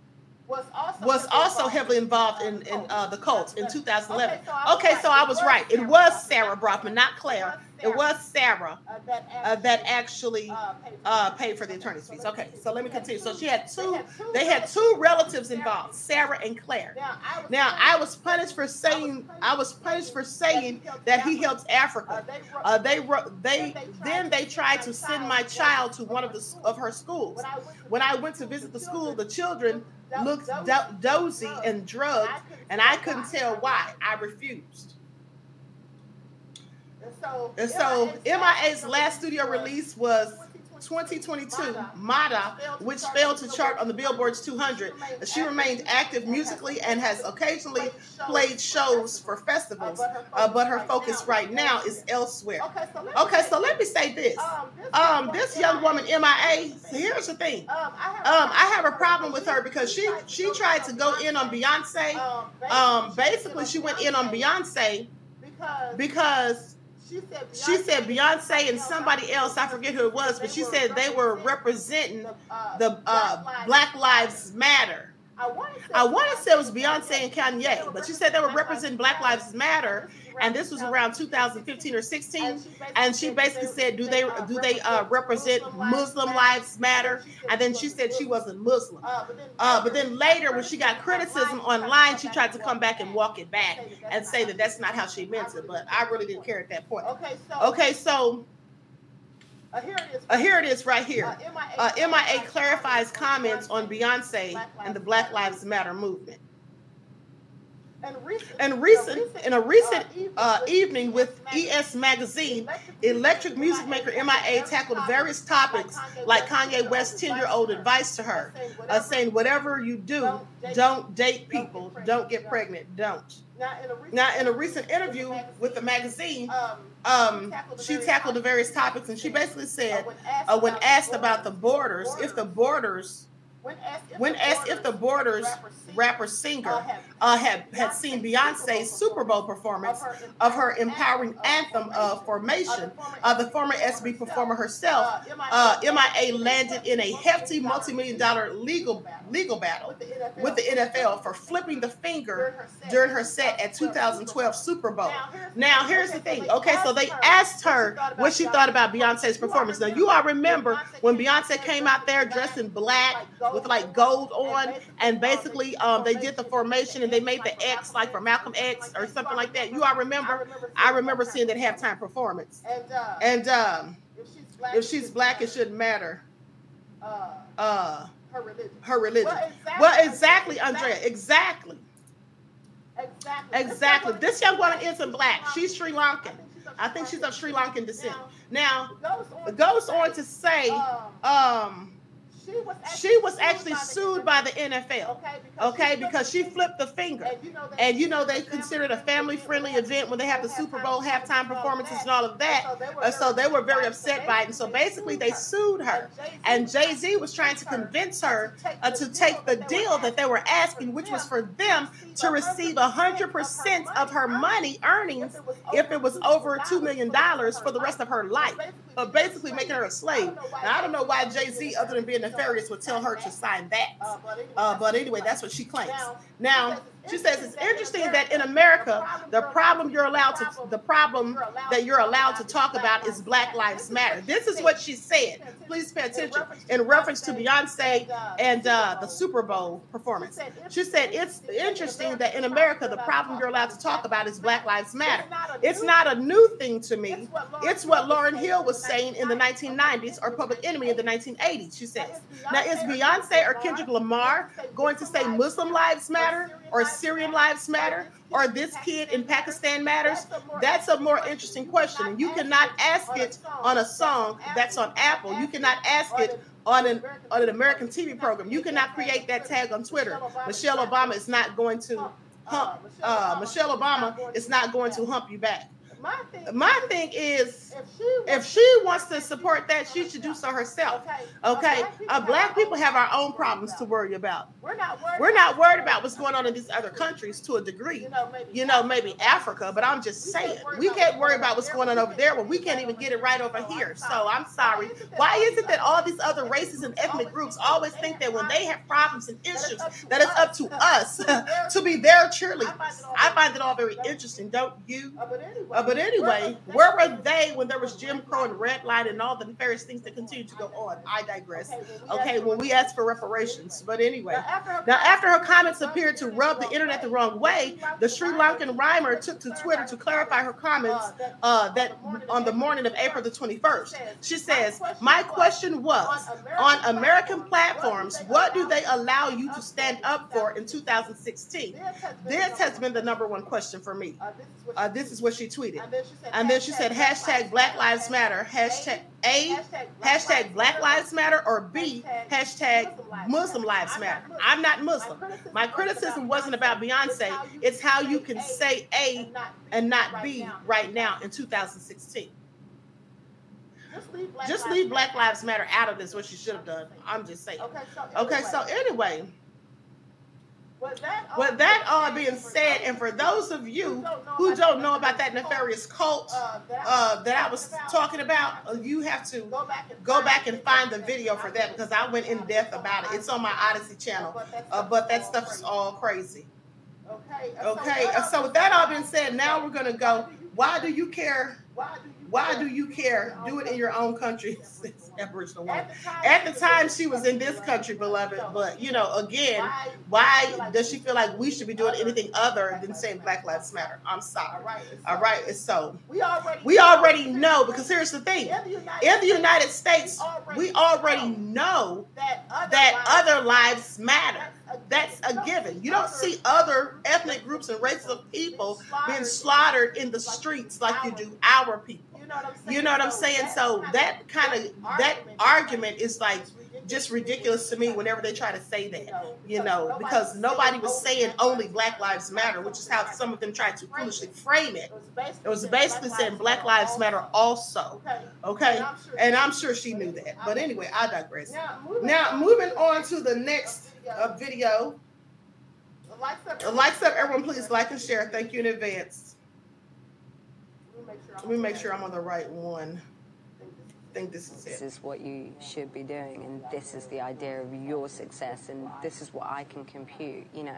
was also heavily involved in, in uh, the cult in 2011. Okay, so I was right. It was Sarah Bronfman, not Claire. It was Sarah uh, that actually uh, paid for the attorney's fees. Okay, so let me continue. So she had two. They had two relatives involved, Sarah and Claire. Now I was punished for saying I was punished for saying that he helps Africa. Uh, they wrote they then they tried to send my child to one of the of her schools. When I went to visit the school, the children looked do- dozy and drugged, and I couldn't tell why. I refused. And so MIA's last studio release was 2022, Mata, which failed to chart on the Billboard's 200. She remained active musically and has occasionally played shows for festivals, uh, but her focus right now is elsewhere. Okay, so let me say this. Um, this young woman, MIA, here's the thing. Um, I have a problem with her because she she tried to go in on Beyonce. Um, basically, she went in on Beyonce because she said Beyonce and somebody else, I forget who it was, but she said they were representing the uh, Black Lives Matter. I want to say it was Beyonce and Kanye, but she said they were representing Black Lives Matter, and this was around 2015 or 16. And she basically said, "Do they do they uh, represent Muslim Lives Matter?" And then she said she wasn't Muslim. Uh, but then later, when she got criticism online, she tried to come back and walk it back and say that that's not how she meant it. But I really didn't care at that point. Okay, so. Uh, here it is. Uh, here it is right here. Uh, MIA clarifies comments on Beyonce and the Black Lives Matter movement. And recent, in a recent uh, evening with ES Magazine, electric music maker MIA tackled various topics like Kanye West's 10 year old advice to her, uh, saying, Whatever you do, don't date people, don't get pregnant, don't. Now, in a recent interview with the magazine, um, she tackled the various topics. and she basically said, uh, when asked about the borders, if the borders when asked if the Borders rapper singer uh, had, had seen Beyonce's Super Bowl performance of her empowering anthem of Formation, uh, the former SB performer herself, uh, MIA landed in a hefty multi-million dollar legal legal battle with the NFL for flipping the finger during her set at 2012 Super Bowl. Now, here's the thing. Okay, so they asked her what she thought about Beyonce's performance. Now, you all remember when Beyonce came out there dressed in black with like gold on, and basically um, they did the formation and they made the X like for Malcolm X or something like that. You all remember? I remember seeing that halftime performance. And um, if she's black, it shouldn't matter. Uh, her religion. Her religion. Well, exactly. Andrea. Exactly. Exactly. Exactly. This young woman isn't black. She's Sri Lankan. I think she's of Sri Lankan descent. Now, it goes on to say, um, she was actually sued by the NFL. Okay, because she flipped the finger. And you know they consider it a family-friendly event when they have the Super Bowl halftime performances and all of that. Uh, so they were very upset by it. And so basically they sued her. And Jay Z was trying to convince her uh, to take the deal that they were asking, which was for them to receive 100% of her money earnings if it was over $2 million for the rest of her life. Uh, basically making her a slave. Now, I don't know why Jay Z, other than being nefarious, would tell her to sign that. Uh, but anyway, that's what she claims. Now, she says it's interesting that in America, the problem you're allowed to, the problem that you're allowed to talk about is Black Lives Matter. This is what she said. Please pay attention in reference to Beyonce and uh, the Super Bowl performance. She said it's interesting that in America, the problem you're allowed to talk about is Black Lives Matter. It's not a new thing to me. It's what Lauryn Hill was saying in the 1990s or Public Enemy in the 1980s. She says. Now, is Beyonce or Kendrick Lamar going to say Muslim lives matter? Or Syrian lives matter or this kid in Pakistan matters? That's a more interesting question. And you cannot ask it on a song that's on Apple. You cannot ask it on an on an American TV program. You cannot create that tag on Twitter. Michelle Obama is not going to hump. Uh, Michelle Obama is not going to hump you back. My thing is, if she wants to support that, she should do so herself. Okay, uh, black people have our own problems to worry about. We're not worried. We're not worried about what's going on in these other countries to a degree. You know, maybe Africa, but I'm just saying we can't worry about what's going on over there when we can't even get it right over here. So I'm sorry. Why is it that all these other races and ethnic groups always think that when they have problems and issues, that it's up to us to be their cheerleaders? I find it all very interesting, don't you? Uh, but anyway, where were they when there was Jim Crow and red line and all the nefarious things that continue to go on? I digress. Okay, when we ask for reparations. But anyway, now after her comments appeared to rub the internet the wrong way, the Sri Lankan rhymer took to Twitter to clarify her comments uh, that on the morning of April the 21st. She says, "My question was on American platforms, what do they allow you to stand up for in 2016? This has been the number one question for me. Uh, this is what she tweeted, and then she said hashtag Black Lives Matter, hashtag A, hashtag Black Lives Matter, or B, hashtag Muslim Lives Matter. I'm not Muslim. My criticism wasn't about Beyonce. It's how you can say A and not B right now in 2016. Just leave Black Lives Matter out of this, what she should have done. I'm just saying. Okay, so anyway, with that all being said, and for those of you who don't know about that nefarious cult uh, that I was talking about, uh, you have to go back and find the video for that because I went in depth about it. It's on my Odysee channel, uh, but that stuff is all crazy. Okay, Okay. so with that all being said, now we're gonna go. Why do you care? Why do you care? Do it in your own country. Aboriginal woman. At the time, she was in this country, beloved. But you know, again, why does she feel like we should be doing anything other than saying Black Lives Matter? I'm sorry. All right, so We already we already know because here's the thing: in the United States, we already know that other lives matter. That's a given. You don't see other ethnic groups and races of people being slaughtered in the streets like you do our people. You know what I'm saying? So that kind of that argument is like just ridiculous to me whenever they try to say that. You know, because nobody was saying only Black Lives Matter, which is how some of them tried to foolishly frame it. It was basically saying Black Lives Matter also. Okay, and I'm sure she knew that. But anyway, I digress. Now moving on to the next uh, video. Likes up, everyone. Please like and share. Thank you in advance. Let me make sure I'm on the right one. I think this is This it. is what you should be doing, and this is the idea of your success, and this is what I can compute, you know.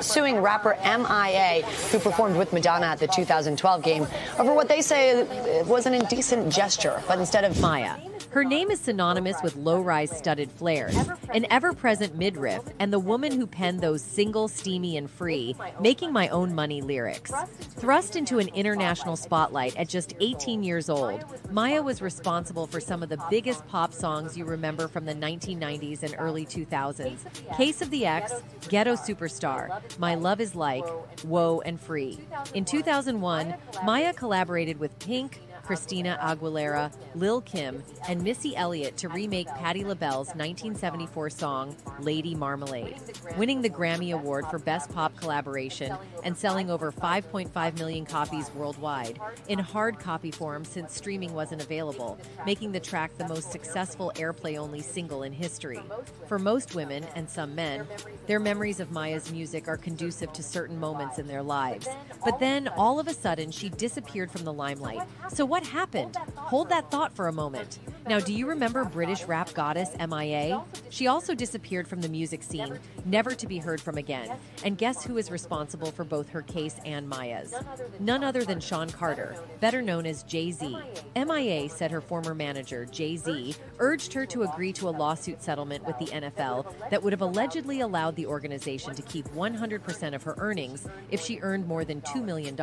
suing rapper MIA, who performed with Madonna at the 2012 game, over what they say was an indecent gesture, but instead of Mya. Her name is synonymous with low rise studded flares, an ever present midriff, and the woman who penned those single, steamy, and free, making my own money lyrics. Thrust into an international spotlight at just 18 years old, Mya was responsible for some of the biggest pop songs you remember from the 1990s and early 2000s Case of the Ex, Ghetto Supastar, My Love is Like, Whoa, and Free. In 2001, Mya collaborated with Pink, Christina Aguilera, Lil Kim, and Missy Elliott to remake Patti LaBelle's 1974 song Lady Marmalade, winning the Grammy Award for Best Pop Collaboration and selling over 5.5 million copies worldwide in hard copy form since streaming wasn't available, making the track the most successful airplay only single in history. For most women and some men, their memories of Mya's music are conducive to certain moments in their lives. But then, all of a sudden, she disappeared from the limelight. So, what happened? Hold that thought for a moment. Now, do you remember British rap goddess MIA? She also disappeared from the music scene, never to be heard from again. And guess who is responsible for both her case and Mya's? None other than Sean Carter, better known as Jay Z. MIA said her former manager, Jay Z, urged her to agree to a lawsuit settlement with the NFL that would have allegedly allowed the organization to keep 100% of her earnings if she earned more than $2 million.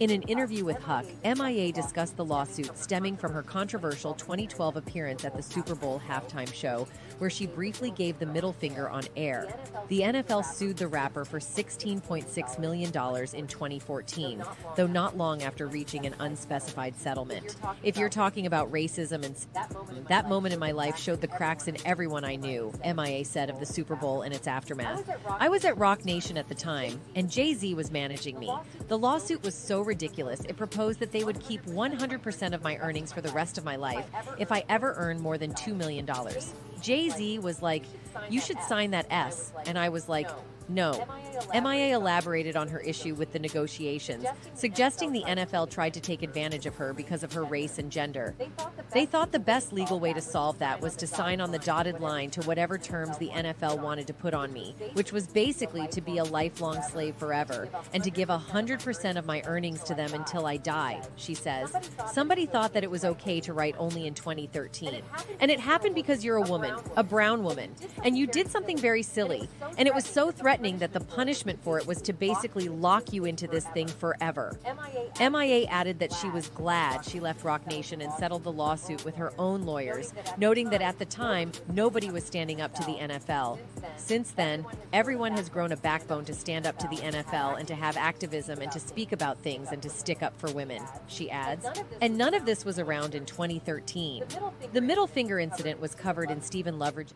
In an interview with Huck, MIA discussed the lawsuit stemming from her controversial 2012 appearance at the Super Bowl halftime show, where she briefly gave the middle finger on air. The NFL sued the rapper for $16.6 million in 2014, though not long after reaching an unspecified settlement. If you're talking about racism and that moment in my life showed the cracks in everyone I knew, MIA said of the Super Bowl and its aftermath. I was at Roc Nation at the time, and Jay Z was managing me. The lawsuit was so ridiculous, it proposed that they would keep 100% of my earnings for the rest of my life if I ever earn more than $2 million. Jay Z was like, You should sign that S. And I was like, no. MIA elaborated on her issue with the negotiations, suggesting the NFL tried to take advantage of her because of her race and gender. They thought the best legal way to solve that was to sign on the dotted line to whatever terms the NFL wanted to put on me, which was basically to be a lifelong slave forever and to give 100% of my earnings to them until I die, she says. Somebody thought that it was okay to write only in 2013. And it happened because you're a woman, a brown woman, and you did something very silly. And it was so threatening that the punishment for it was to basically lock you into this thing forever. MIA added that she was glad she left Roc Nation and settled the lawsuit with her own lawyers, noting that at the time, nobody was standing up to the NFL. Since then, everyone has grown a backbone to stand up to the NFL and to have activism and to speak about things and to stick up for women, she adds. And none of this was around in 2013. The middle finger incident was covered in Stephen Loveridge.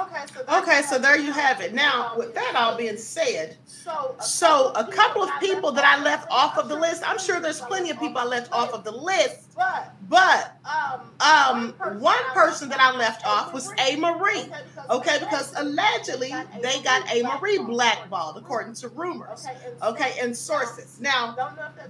Okay, so Okay, so there you have it. Now, with that all being said, so a couple of people that I left off of the list, I'm sure there's plenty of people I left off of the list, but um, one person that I left off was Amerie. Okay, because allegedly they got Amerie blackballed, according to rumors. Okay, and sources. Now,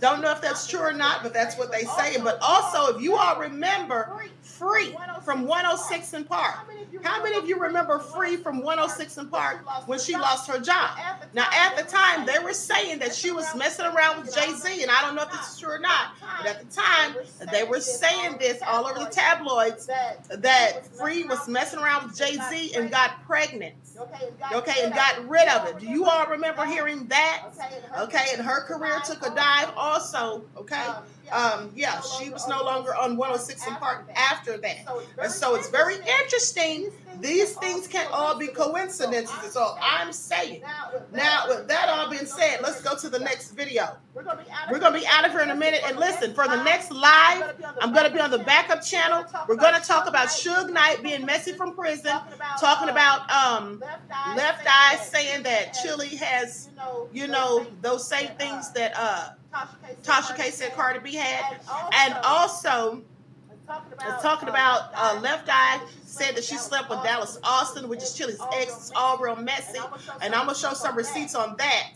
don't know if that's true or not, but that's what they say. But also, if you all remember Free from 106 in Park, how many of you remember Free from 106 in Park when she lost her job? Now, at the time, they were saying that she was messing around with Jay Z, and I don't know if this is true or not, but at the time, they were saying this all over the tabloids that Free was messing around with Jay Z and got pregnant. Okay, and got rid of it. Do you all remember hearing that? Okay, and her career took a dive also. Okay, um, yeah, she was no longer on 106 in Park after that. And so it's very interesting. These things can't all be coincidences, is all I'm saying. Now, with that all being said, let's go to the next video. We're going to be out of here in a minute. And listen, for the next live, I'm going to be on the backup channel. We're going to talk about Suge Knight being messy from prison, talking about um, Left Eye saying that Chili has, you know, those same things that uh, Tasha K said Cardi B had. And also, it's talking about uh, Left Eye said that she slept with Dallas Austin, which is Chili's ex. It's all real messy. And I'm going to show some receipts on that.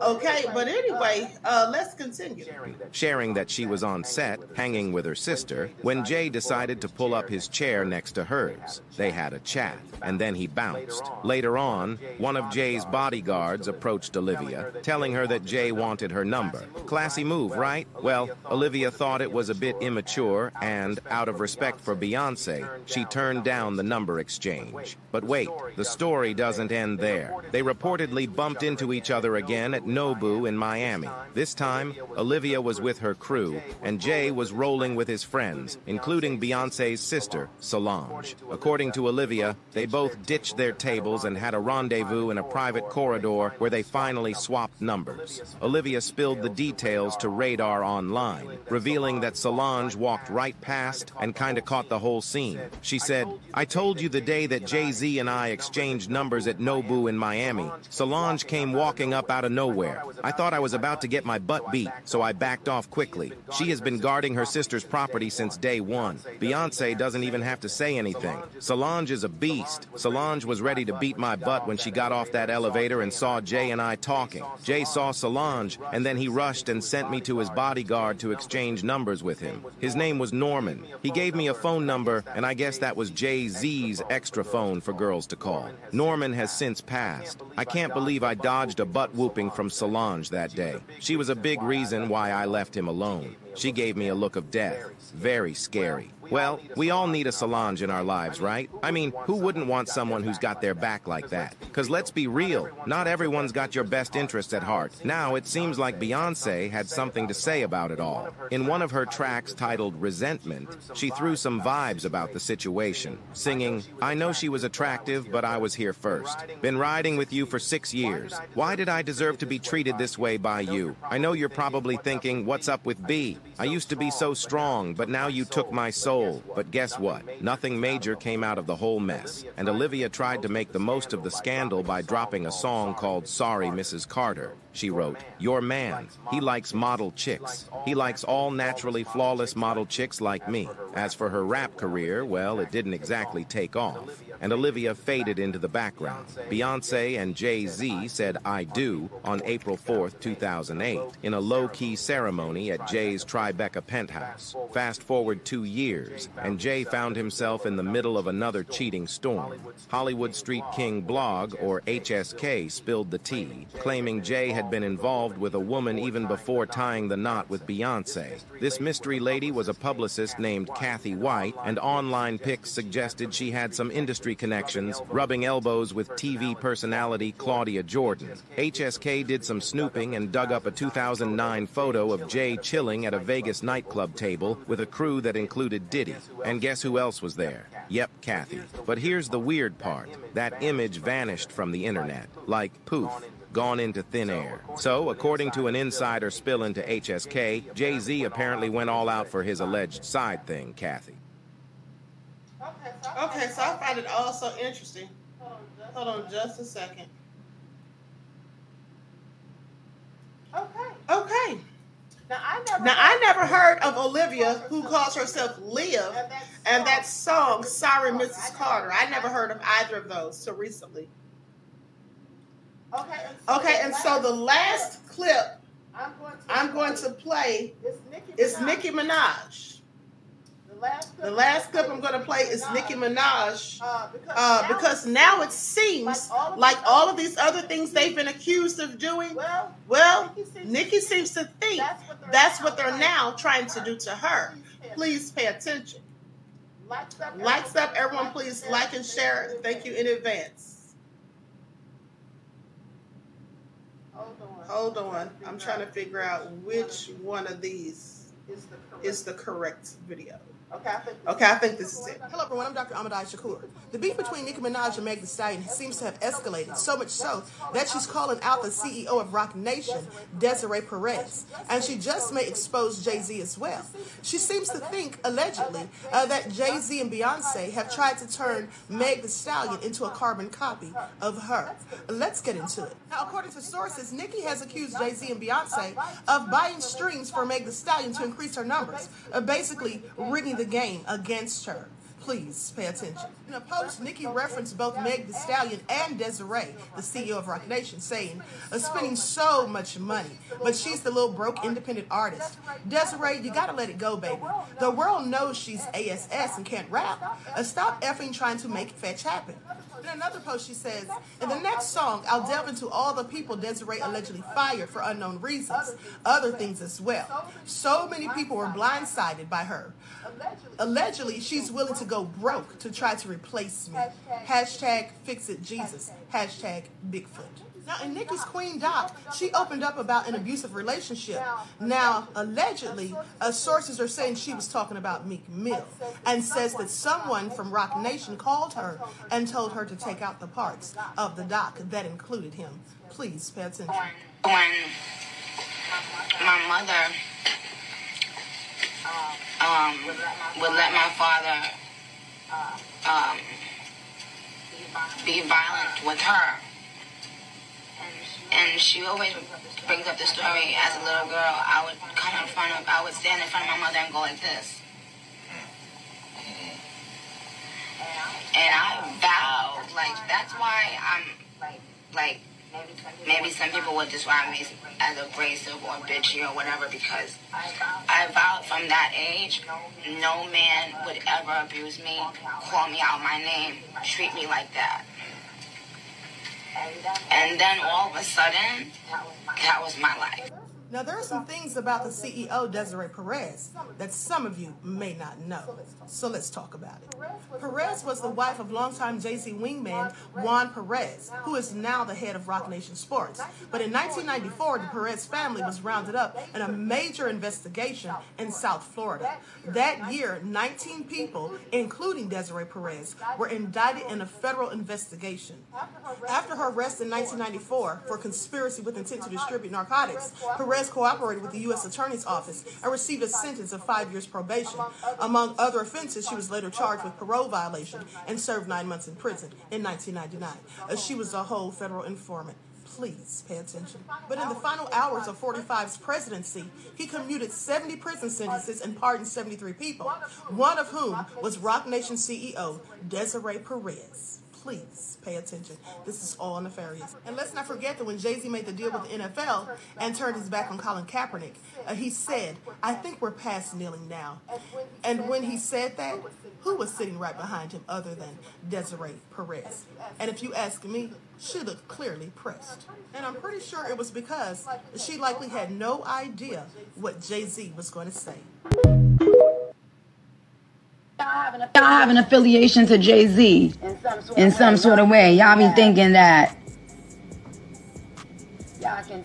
Okay, but anyway, uh, let's continue. sharing that she was on set, hanging with her sister, when Jay decided to pull up his chair next to hers. They had a chat, and then he bounced. Later on, one of Jay's bodyguards approached Olivia, telling her that Jay wanted her number. Classy move, right? Well, Olivia thought it was a bit immature, and out of respect for Beyonce, she turned down the number exchange. But wait, the story doesn't end there. They reportedly bumped into each other again at Nobu in Miami. This time, Olivia was with her crew, and Jay was rolling with his friends, including Beyonce's sister, Solange. According to Olivia, they both ditched their tables and had a rendezvous in a private corridor where they finally swapped numbers. Olivia spilled the details to Radar Online, revealing that Solange walked right past and kinda caught the whole scene. She said, I told you the day that Jay Z and I exchanged numbers at Nobu in Miami. Solange came walking up out of nowhere. I thought I was about to get my butt beat, so I backed off quickly. She has been guarding her sister's property since day one. Beyonce doesn't even have to say anything. Solange is a beast. Solange was ready to beat my butt when she got off that elevator and saw Jay and I talking. Jay saw Solange, and then he rushed and sent me to his bodyguard to exchange numbers with him. His name was Norman. He gave me a phone number, and I guess that was Jay Z's extra phone for girls to call. Norman has since passed. I can't believe I dodged a butt whooping from Solange that day. She was a big reason why I left him alone. She gave me a look of death. Very scary. Well, we all need a Solange in our lives, right? I mean, who wouldn't want someone who's got their back like that? Because let's be real, not everyone's got your best interests at heart. Now, it seems like Beyonce had something to say about it all. In one of her tracks titled Resentment, she threw some vibes about the situation, singing, I know she was attractive, but I was here first. Been riding with you for six years. Why did I deserve to be treated this way by you? I know you're probably thinking, what's up with B? I used to be so strong, but now you took my soul. But guess what? Nothing major came out of the whole mess. And Olivia tried to make the most of the scandal by dropping a song called Sorry, Mrs. Carter. She wrote, Your man, he likes model chicks. He likes all naturally flawless model chicks like me. As for her rap career, well, it didn't exactly take off. And Olivia faded into the background. Beyonce and Jay Z said I do on April 4, 2008, in a low key ceremony at Jay's Tribeca penthouse. Fast forward two years, and Jay found himself in the middle of another cheating storm. Hollywood Street King blog, or HSK, spilled the tea, claiming Jay had been involved with a woman even before tying the knot with Beyonce. This mystery lady was a publicist named Kathy White, and online pics suggested she had some industry connections, rubbing elbows with TV personality Claudia Jordan. HSK did some snooping and dug up a 2009 photo of Jay chilling at a Vegas nightclub table with a crew that included Diddy. And guess who else was there? Yep, Kathy. But here's the weird part that image vanished from the internet, like poof gone into thin air. So, according to an insider spill into HSK, Jay Z apparently went all out for his alleged side thing, Kathy. Okay, so I find it all so interesting. Hold on just a second. Okay. Okay. Now I never. Now I never heard of Olivia who calls herself Liv and that song Sorry Mrs. Carter. I never heard of either of those till recently. Okay. And so Okay, the and so the last clip I'm going to. I'm going to play Nicki. is Minaj. Nicki Minaj. The last. Clip The last clip I'm going to play is Nicki Minaj Uh, because, uh, now because now it seems like all of these other things they've been accused of doing. Well, Well, Nicki seems, Nicki seems to think that's what they're, that's now what they're trying now trying to do to her. Please pay attention. Likes up. Likes up, everyone. Please like and share. Thank you in advance. Hold on. I'm trying to figure out which one of these Is the correct. is the correct video. Okay, I think. Okay, I think this is it. Hello, everyone. I'm Dr. Ahmadiyyah Shakur. The beef between Nicki Minaj and Meg Thee Stallion seems to have escalated so much so that she's calling out the CEO of Roc Nation, Desiree Perez, and she just may expose Jay Z as well. She seems to think, allegedly, uh, that Jay Z and Beyonce have tried to turn Meg Thee Stallion into a carbon copy of her. Let's get into it. Now, according to sources, Nicki has accused Jay Z and Beyonce of buying streams for Meg Thee Stallion to increase her numbers, uh, basically rigging the game against her. Please pay attention. In a post, Nicki referenced both Meg Thee Stallion and Desiree, the CEO of Roc Nation, saying, spending so much money, but she's the little broke independent artist. Desiree, you gotta let it go, baby. The world knows she's ASS and can't rap. Uh, stop effing trying to make fetch happen. In another post, she says, In the next song, I'll delve into all the people Desiree allegedly fired for unknown reasons, other things as well. So many people were blindsided by her. Allegedly, she's willing to go broke to try to replace me. Hashtag fix it Jesus. Hashtag Bigfoot. Now, in Nicki's Queen Doc, she opened up about an abusive relationship. Now, allegedly, uh, sources are saying she was talking about Meek Mill and says that someone from Roc Nation called her and told her to take out the parts of the doc that included him. Please pay attention. when my mother um, would let my father um, be violent with her. And she always brings up the story as a little girl. I would come in front of, I would stand in front of my mother and go like this. And I vowed, like, that's why I'm, like, maybe some people would describe me as abrasive or bitchy or whatever because I vowed from that age no man would ever abuse me, call me out my name, treat me like that. And then all of a sudden, that was my life. Now, there are some things about the CEO, Desiree Perez, that some of you may not know. So let's talk about it. Perez was the wife of longtime Jay Z wingman Juan Perez, who is now the head of Roc Nation Sports. But in 1994, the Perez family was rounded up in a major investigation in South Florida. That year, 19 people, including Desiree Perez, were indicted in a federal investigation. After her arrest in 1994 for conspiracy with intent to distribute narcotics, Perez cooperated with the U.S. Attorney's Office and received a sentence of five years probation. Among other offenses, she was later charged with parole violation and served nine months in prison in 1999. Uh, she was a whole federal informant. Please pay attention. But in the final hours of 45's presidency, he commuted 70 prison sentences and pardoned 73 people, one of whom was Roc Nation CEO Desiree Perez. Please pay attention. This is all nefarious. And let's not forget that when Jay Z made the deal with the NFL and turned his back on Colin Kaepernick, uh, he said, I think we're past kneeling now. And when he said that, who was sitting right behind him other than Desiree Perez? And if you ask me, she looked clearly pressed. And I'm pretty sure it was because she likely had no idea what Jay Z was going to say. Y'all have an affiliation to Jay Z in some sort of way. Y'all be thinking that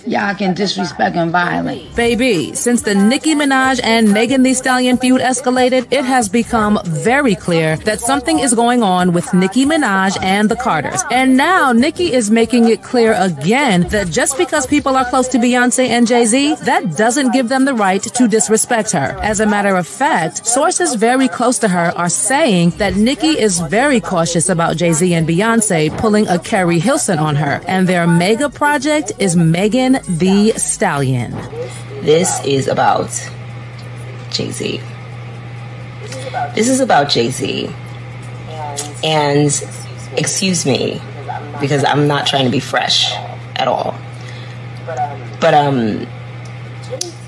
y'all can disrespect and violate. Baby, since the Nicki Minaj and Megan Thee Stallion feud escalated, it has become very clear that something is going on with Nicki Minaj and the Carters. And now Nicki is making it clear again that just because people are close to Beyonce and Jay-Z, that doesn't give them the right to disrespect her. As a matter of fact, sources very close to her are saying that Nicki is very cautious about Jay-Z and Beyonce pulling a Keri Hilson on her. And their mega project is Megan Thee Stallion. This is about Jay Z. This is about Jay Z. And excuse me, because I'm not trying to be fresh at all. But um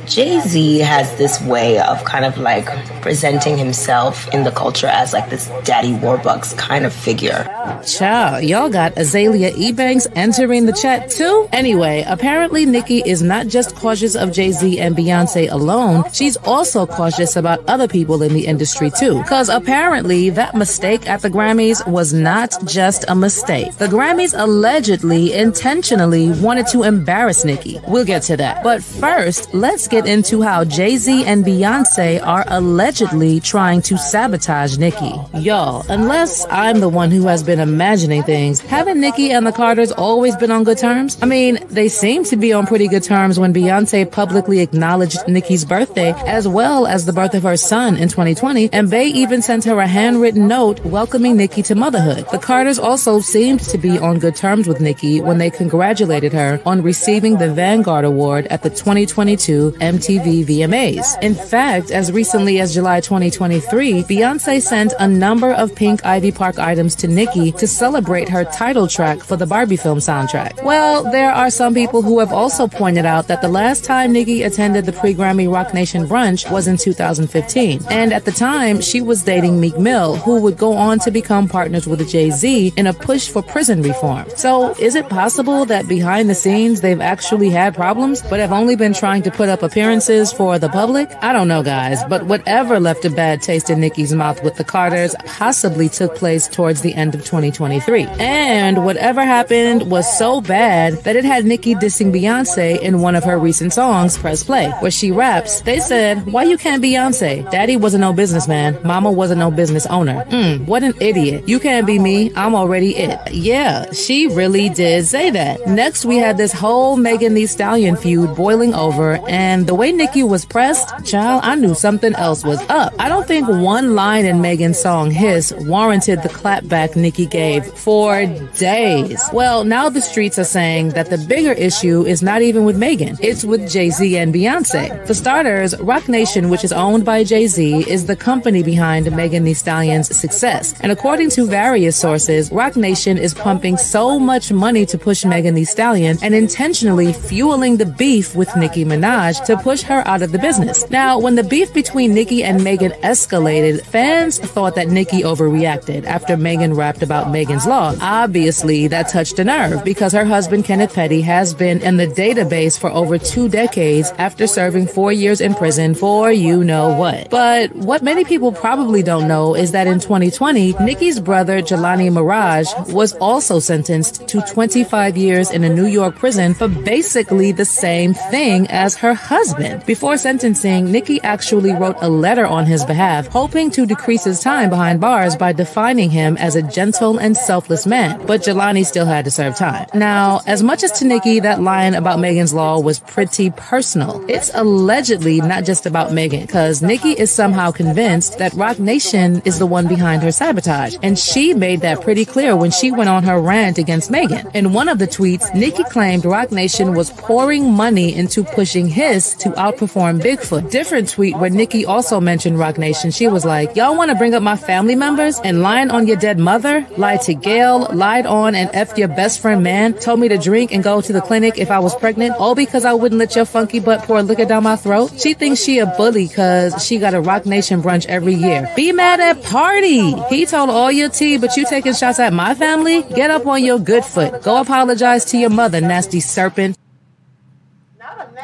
Jay Z has this way of kind of like presenting himself in the culture as like this Daddy Warbucks kind of figure. Ciao, y'all got Azealia Banks entering the chat too? Anyway, apparently Nicki is not just cautious of Jay Z and Beyonce alone, she's also cautious about other people in the industry too. Cause apparently that mistake at the Grammys was not just a mistake. The Grammys allegedly, intentionally wanted to embarrass Nicki. We'll get to that. But first, let's get into how Jay Z and Beyonce are allegedly trying to sabotage Nicki. Y'all, unless I'm the one who has been imagining things, haven't Nicki and the Carters always been on good terms? I mean, they seem to be on pretty good terms when Beyonce publicly acknowledged Nicki's birthday as well as the birth of her son in 2020, and Bey even sent her a handwritten note welcoming Nicki to motherhood. The Carters also seemed to be on good terms with Nicki when they congratulated her on receiving the Vanguard Award at the 2022 MTV VMAs. In fact, as recently as July 2023, Beyonce sent a number of pink Ivy Park items to Nicki to celebrate her title track for the Barbie film soundtrack. Well, there are some people who have also pointed out that the last time Nicki attended the pre-Grammy Roc Nation brunch was in 2015. And at the time, she was dating Meek Mill, who would go on to become partners with Jay-Z in a push for prison reform. So is it possible that behind the scenes they've actually had problems, but have only been trying to put up appearances for the public? I don't know, guys, but whatever left a bad taste in Nicki's mouth with the Carters possibly took place towards the end of 2023. And whatever happened was so bad that it had Nikki dissing Beyonce in one of her recent songs, Press Play, where she raps, they said, why you can't Beyonce? Daddy wasn't no businessman. Mama wasn't no business owner. Mm, what an idiot. You can't be me. I'm already it. Yeah, she really did say that. Next, we had this whole Megan Thee Stallion feud boiling over, and the way Nicki was pressed, child, I knew something else was up. I don't think one line in Megan's song Hiss warranted the clapback Nicki gave for days. Well, now the streets are saying that the bigger issue is not even with Megan. It's with Jay-Z and Beyonce. For starters, Roc Nation, which is owned by Jay-Z, is the company behind Megan Thee Stallion's success. And according to various sources, Roc Nation is pumping so much money to push Megan Thee Stallion and intentionally fueling the beef with Nicki Minaj to push her out of the business. Now, when the beef between Nicki and Megan escalated, fans thought that Nicki overreacted after Megan rapped about Megan's law. Obviously, that touched a nerve because her husband Kenneth Petty has been in the database for over two decades after serving four years in prison for you know what. But what many people probably don't know is that in 2020, Nicki's brother Jelani Maraj was also sentenced to 25 years in a New York prison for basically the same thing as her husband. Before sentencing, Nicki actually wrote a letter on his behalf, hoping to decrease his time behind bars by defining him as a gentle and selfless man. But Jelani still had to serve time. Now, as much as to Nicki, that line about Megan's Law was pretty personal. It's allegedly not just about Megan, because Nicki is somehow convinced that Roc Nation is the one behind her sabotage. And she made that pretty clear when she went on her rant against Megan. In one of the tweets, Nicki claimed Roc Nation was pouring money into pushing his to outperform Bigfoot. Different tweet where Nicki also mentioned Roc Nation. She was like, y'all want to bring up my family members and lying on your dead mother? Lied to Gail, lied on and effed your best friend man, told me to drink and go to the clinic if I was pregnant, all because I wouldn't let your funky butt pour liquor down my throat. She thinks she a bully cause she got a Roc Nation brunch every year. Be mad at Pardi. He told all your tea, but you taking shots at my family? Get up on your good foot. Go apologize to your mother, nasty serpent.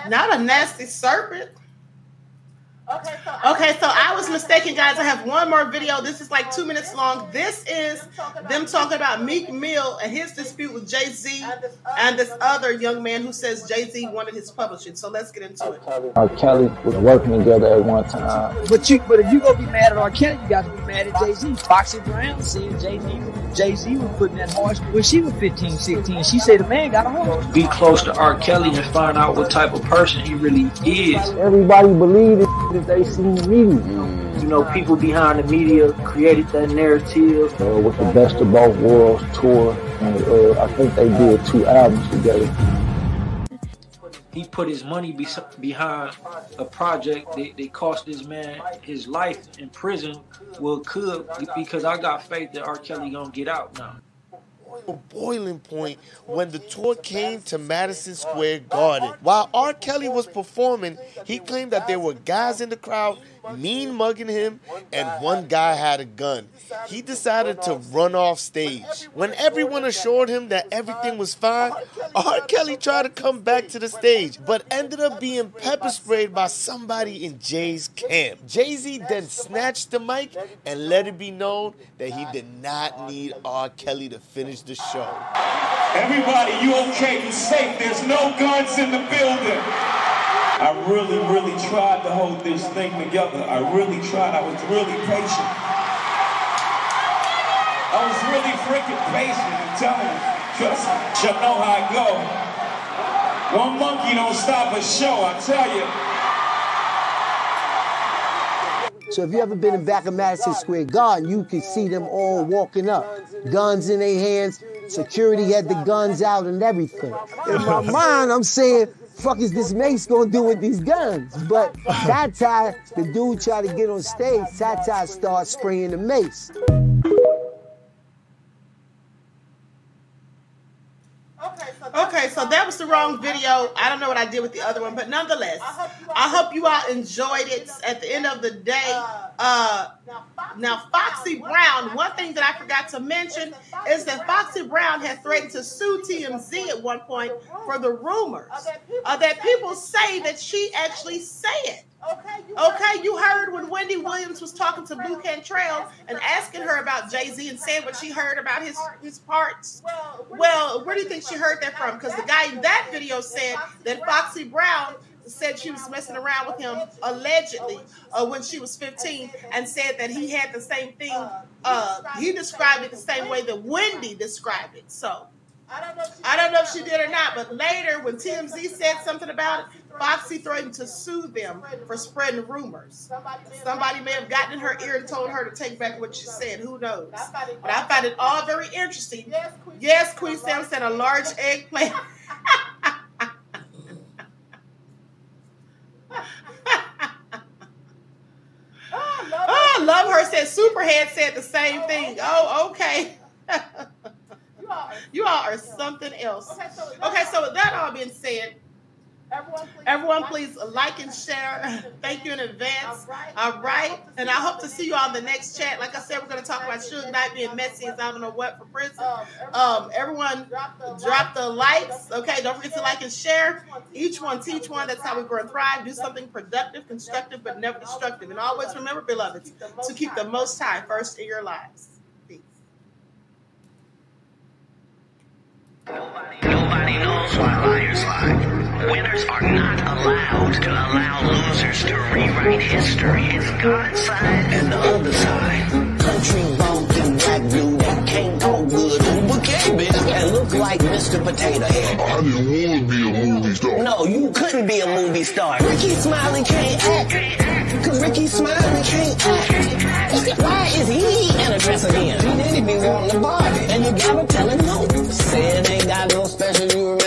Not a nasty serpent. Okay, so I was mistaken, guys. I have one more video. This is like two minutes long. This is them talking about Meek Mill and his dispute with Jay Z and this other young man who says Jay Z wanted his publishing. So let's get into it. R. Kelly was working together at one time. But you, but if you gonna be mad at R. Kelly, you got to be mad at Jay Z. Foxy Brown seeing Jay Z, Jay Z was putting that horse when she was 15, 16. She said the man got a horse. Be close to R. Kelly and find out what type of person he really is. Everybody believed it if they seen the media. You know, people behind the media created that narrative. Uh, with the Best of Both Worlds tour, and uh, I think they did two albums together. He put his money be- behind a project that, that cost this man his life in prison. Well, could because I got faith that R. Kelly gonna get out now boiling point when the tour came to Madison Square Garden. While R. Kelly was performing, he claimed that there were guys in the crowd mean mugging him, and one guy had a gun. He decided to run off stage. When everyone assured him that everything was fine, R. Kelly tried to come back to the stage, but ended up being pepper sprayed by somebody in Jay's camp. Jay Z then snatched the mic and let it be known that he did not need R. Kelly to finish the show. Everybody, you okay? You safe? There's no guns in the building. I really, really tried to hold this thing together. I really tried. I was really patient. I was really freaking patient. I'm telling you. Trust me. You know how I go. One monkey don't stop a show, I tell you. So if you ever been in back of Madison Square Garden, you can see them all walking up, guns in their hands. Security had the guns out and everything. In my mind, I'm saying, fuck is this Mace gonna do with these guns? But Tata, the dude tried to get on stage, Tata started spraying the Mace. Okay, so that was the wrong video. I don't know what I did with the other one, but nonetheless, I hope you all enjoyed it. At the end of the day, uh, now Foxy Brown. One thing that I forgot to mention is that Foxy Brown had threatened to sue TMZ at one point for the rumors uh, that people say that she actually said. Okay, you heard when Wendy Williams was talking to Blu Cantrell and asking her about Jay Z and saying what she heard about his his parts. Well, where do you think she heard that from? Because the guy in that video said that Foxy Brown said she was messing around with him allegedly uh, when she was 15 and said that he had the same thing. Uh, he described it the same way that Wendy described it. So I don't know if she did or not, but later when TMZ said something about it, Foxy threatened to sue them for spreading rumors. Somebody may have gotten in her ear and told her to take back what she said. Who knows? But I find it all very interesting. Yes, Queen Sam said a large eggplant. Oh, I love her. Said Superhead said the same thing. Oh, okay. you all are something else. Okay, so with that all being said, Everyone, please like and share. Thank you in advance. All right. And I hope to see you on the next chat. Like I said, we're going to talk about Suge Knight being messy as I don't know what for prison. Um, everyone, drop the likes. Okay. Don't forget to like and share. Each one, teach one. That's how we grow and thrive. Do something productive, constructive, but never destructive. And always remember, beloveds, to keep the Most High first in your lives. Nobody knows why liars lie. Winners are not allowed to allow losers to rewrite history. It's God's side and the other side. Country bumpkin, black blue, that can't go good. Who became it and look like Mr. Potato Head? I didn't want to be a movie star. No, you couldn't be a movie star. Rickey Smiley can't act. Cause Rickey Smiley can't act. Why is he in a dress again? He didn't be wanting to Barbie. And you gotta tell him no. Saying ain't got no special, you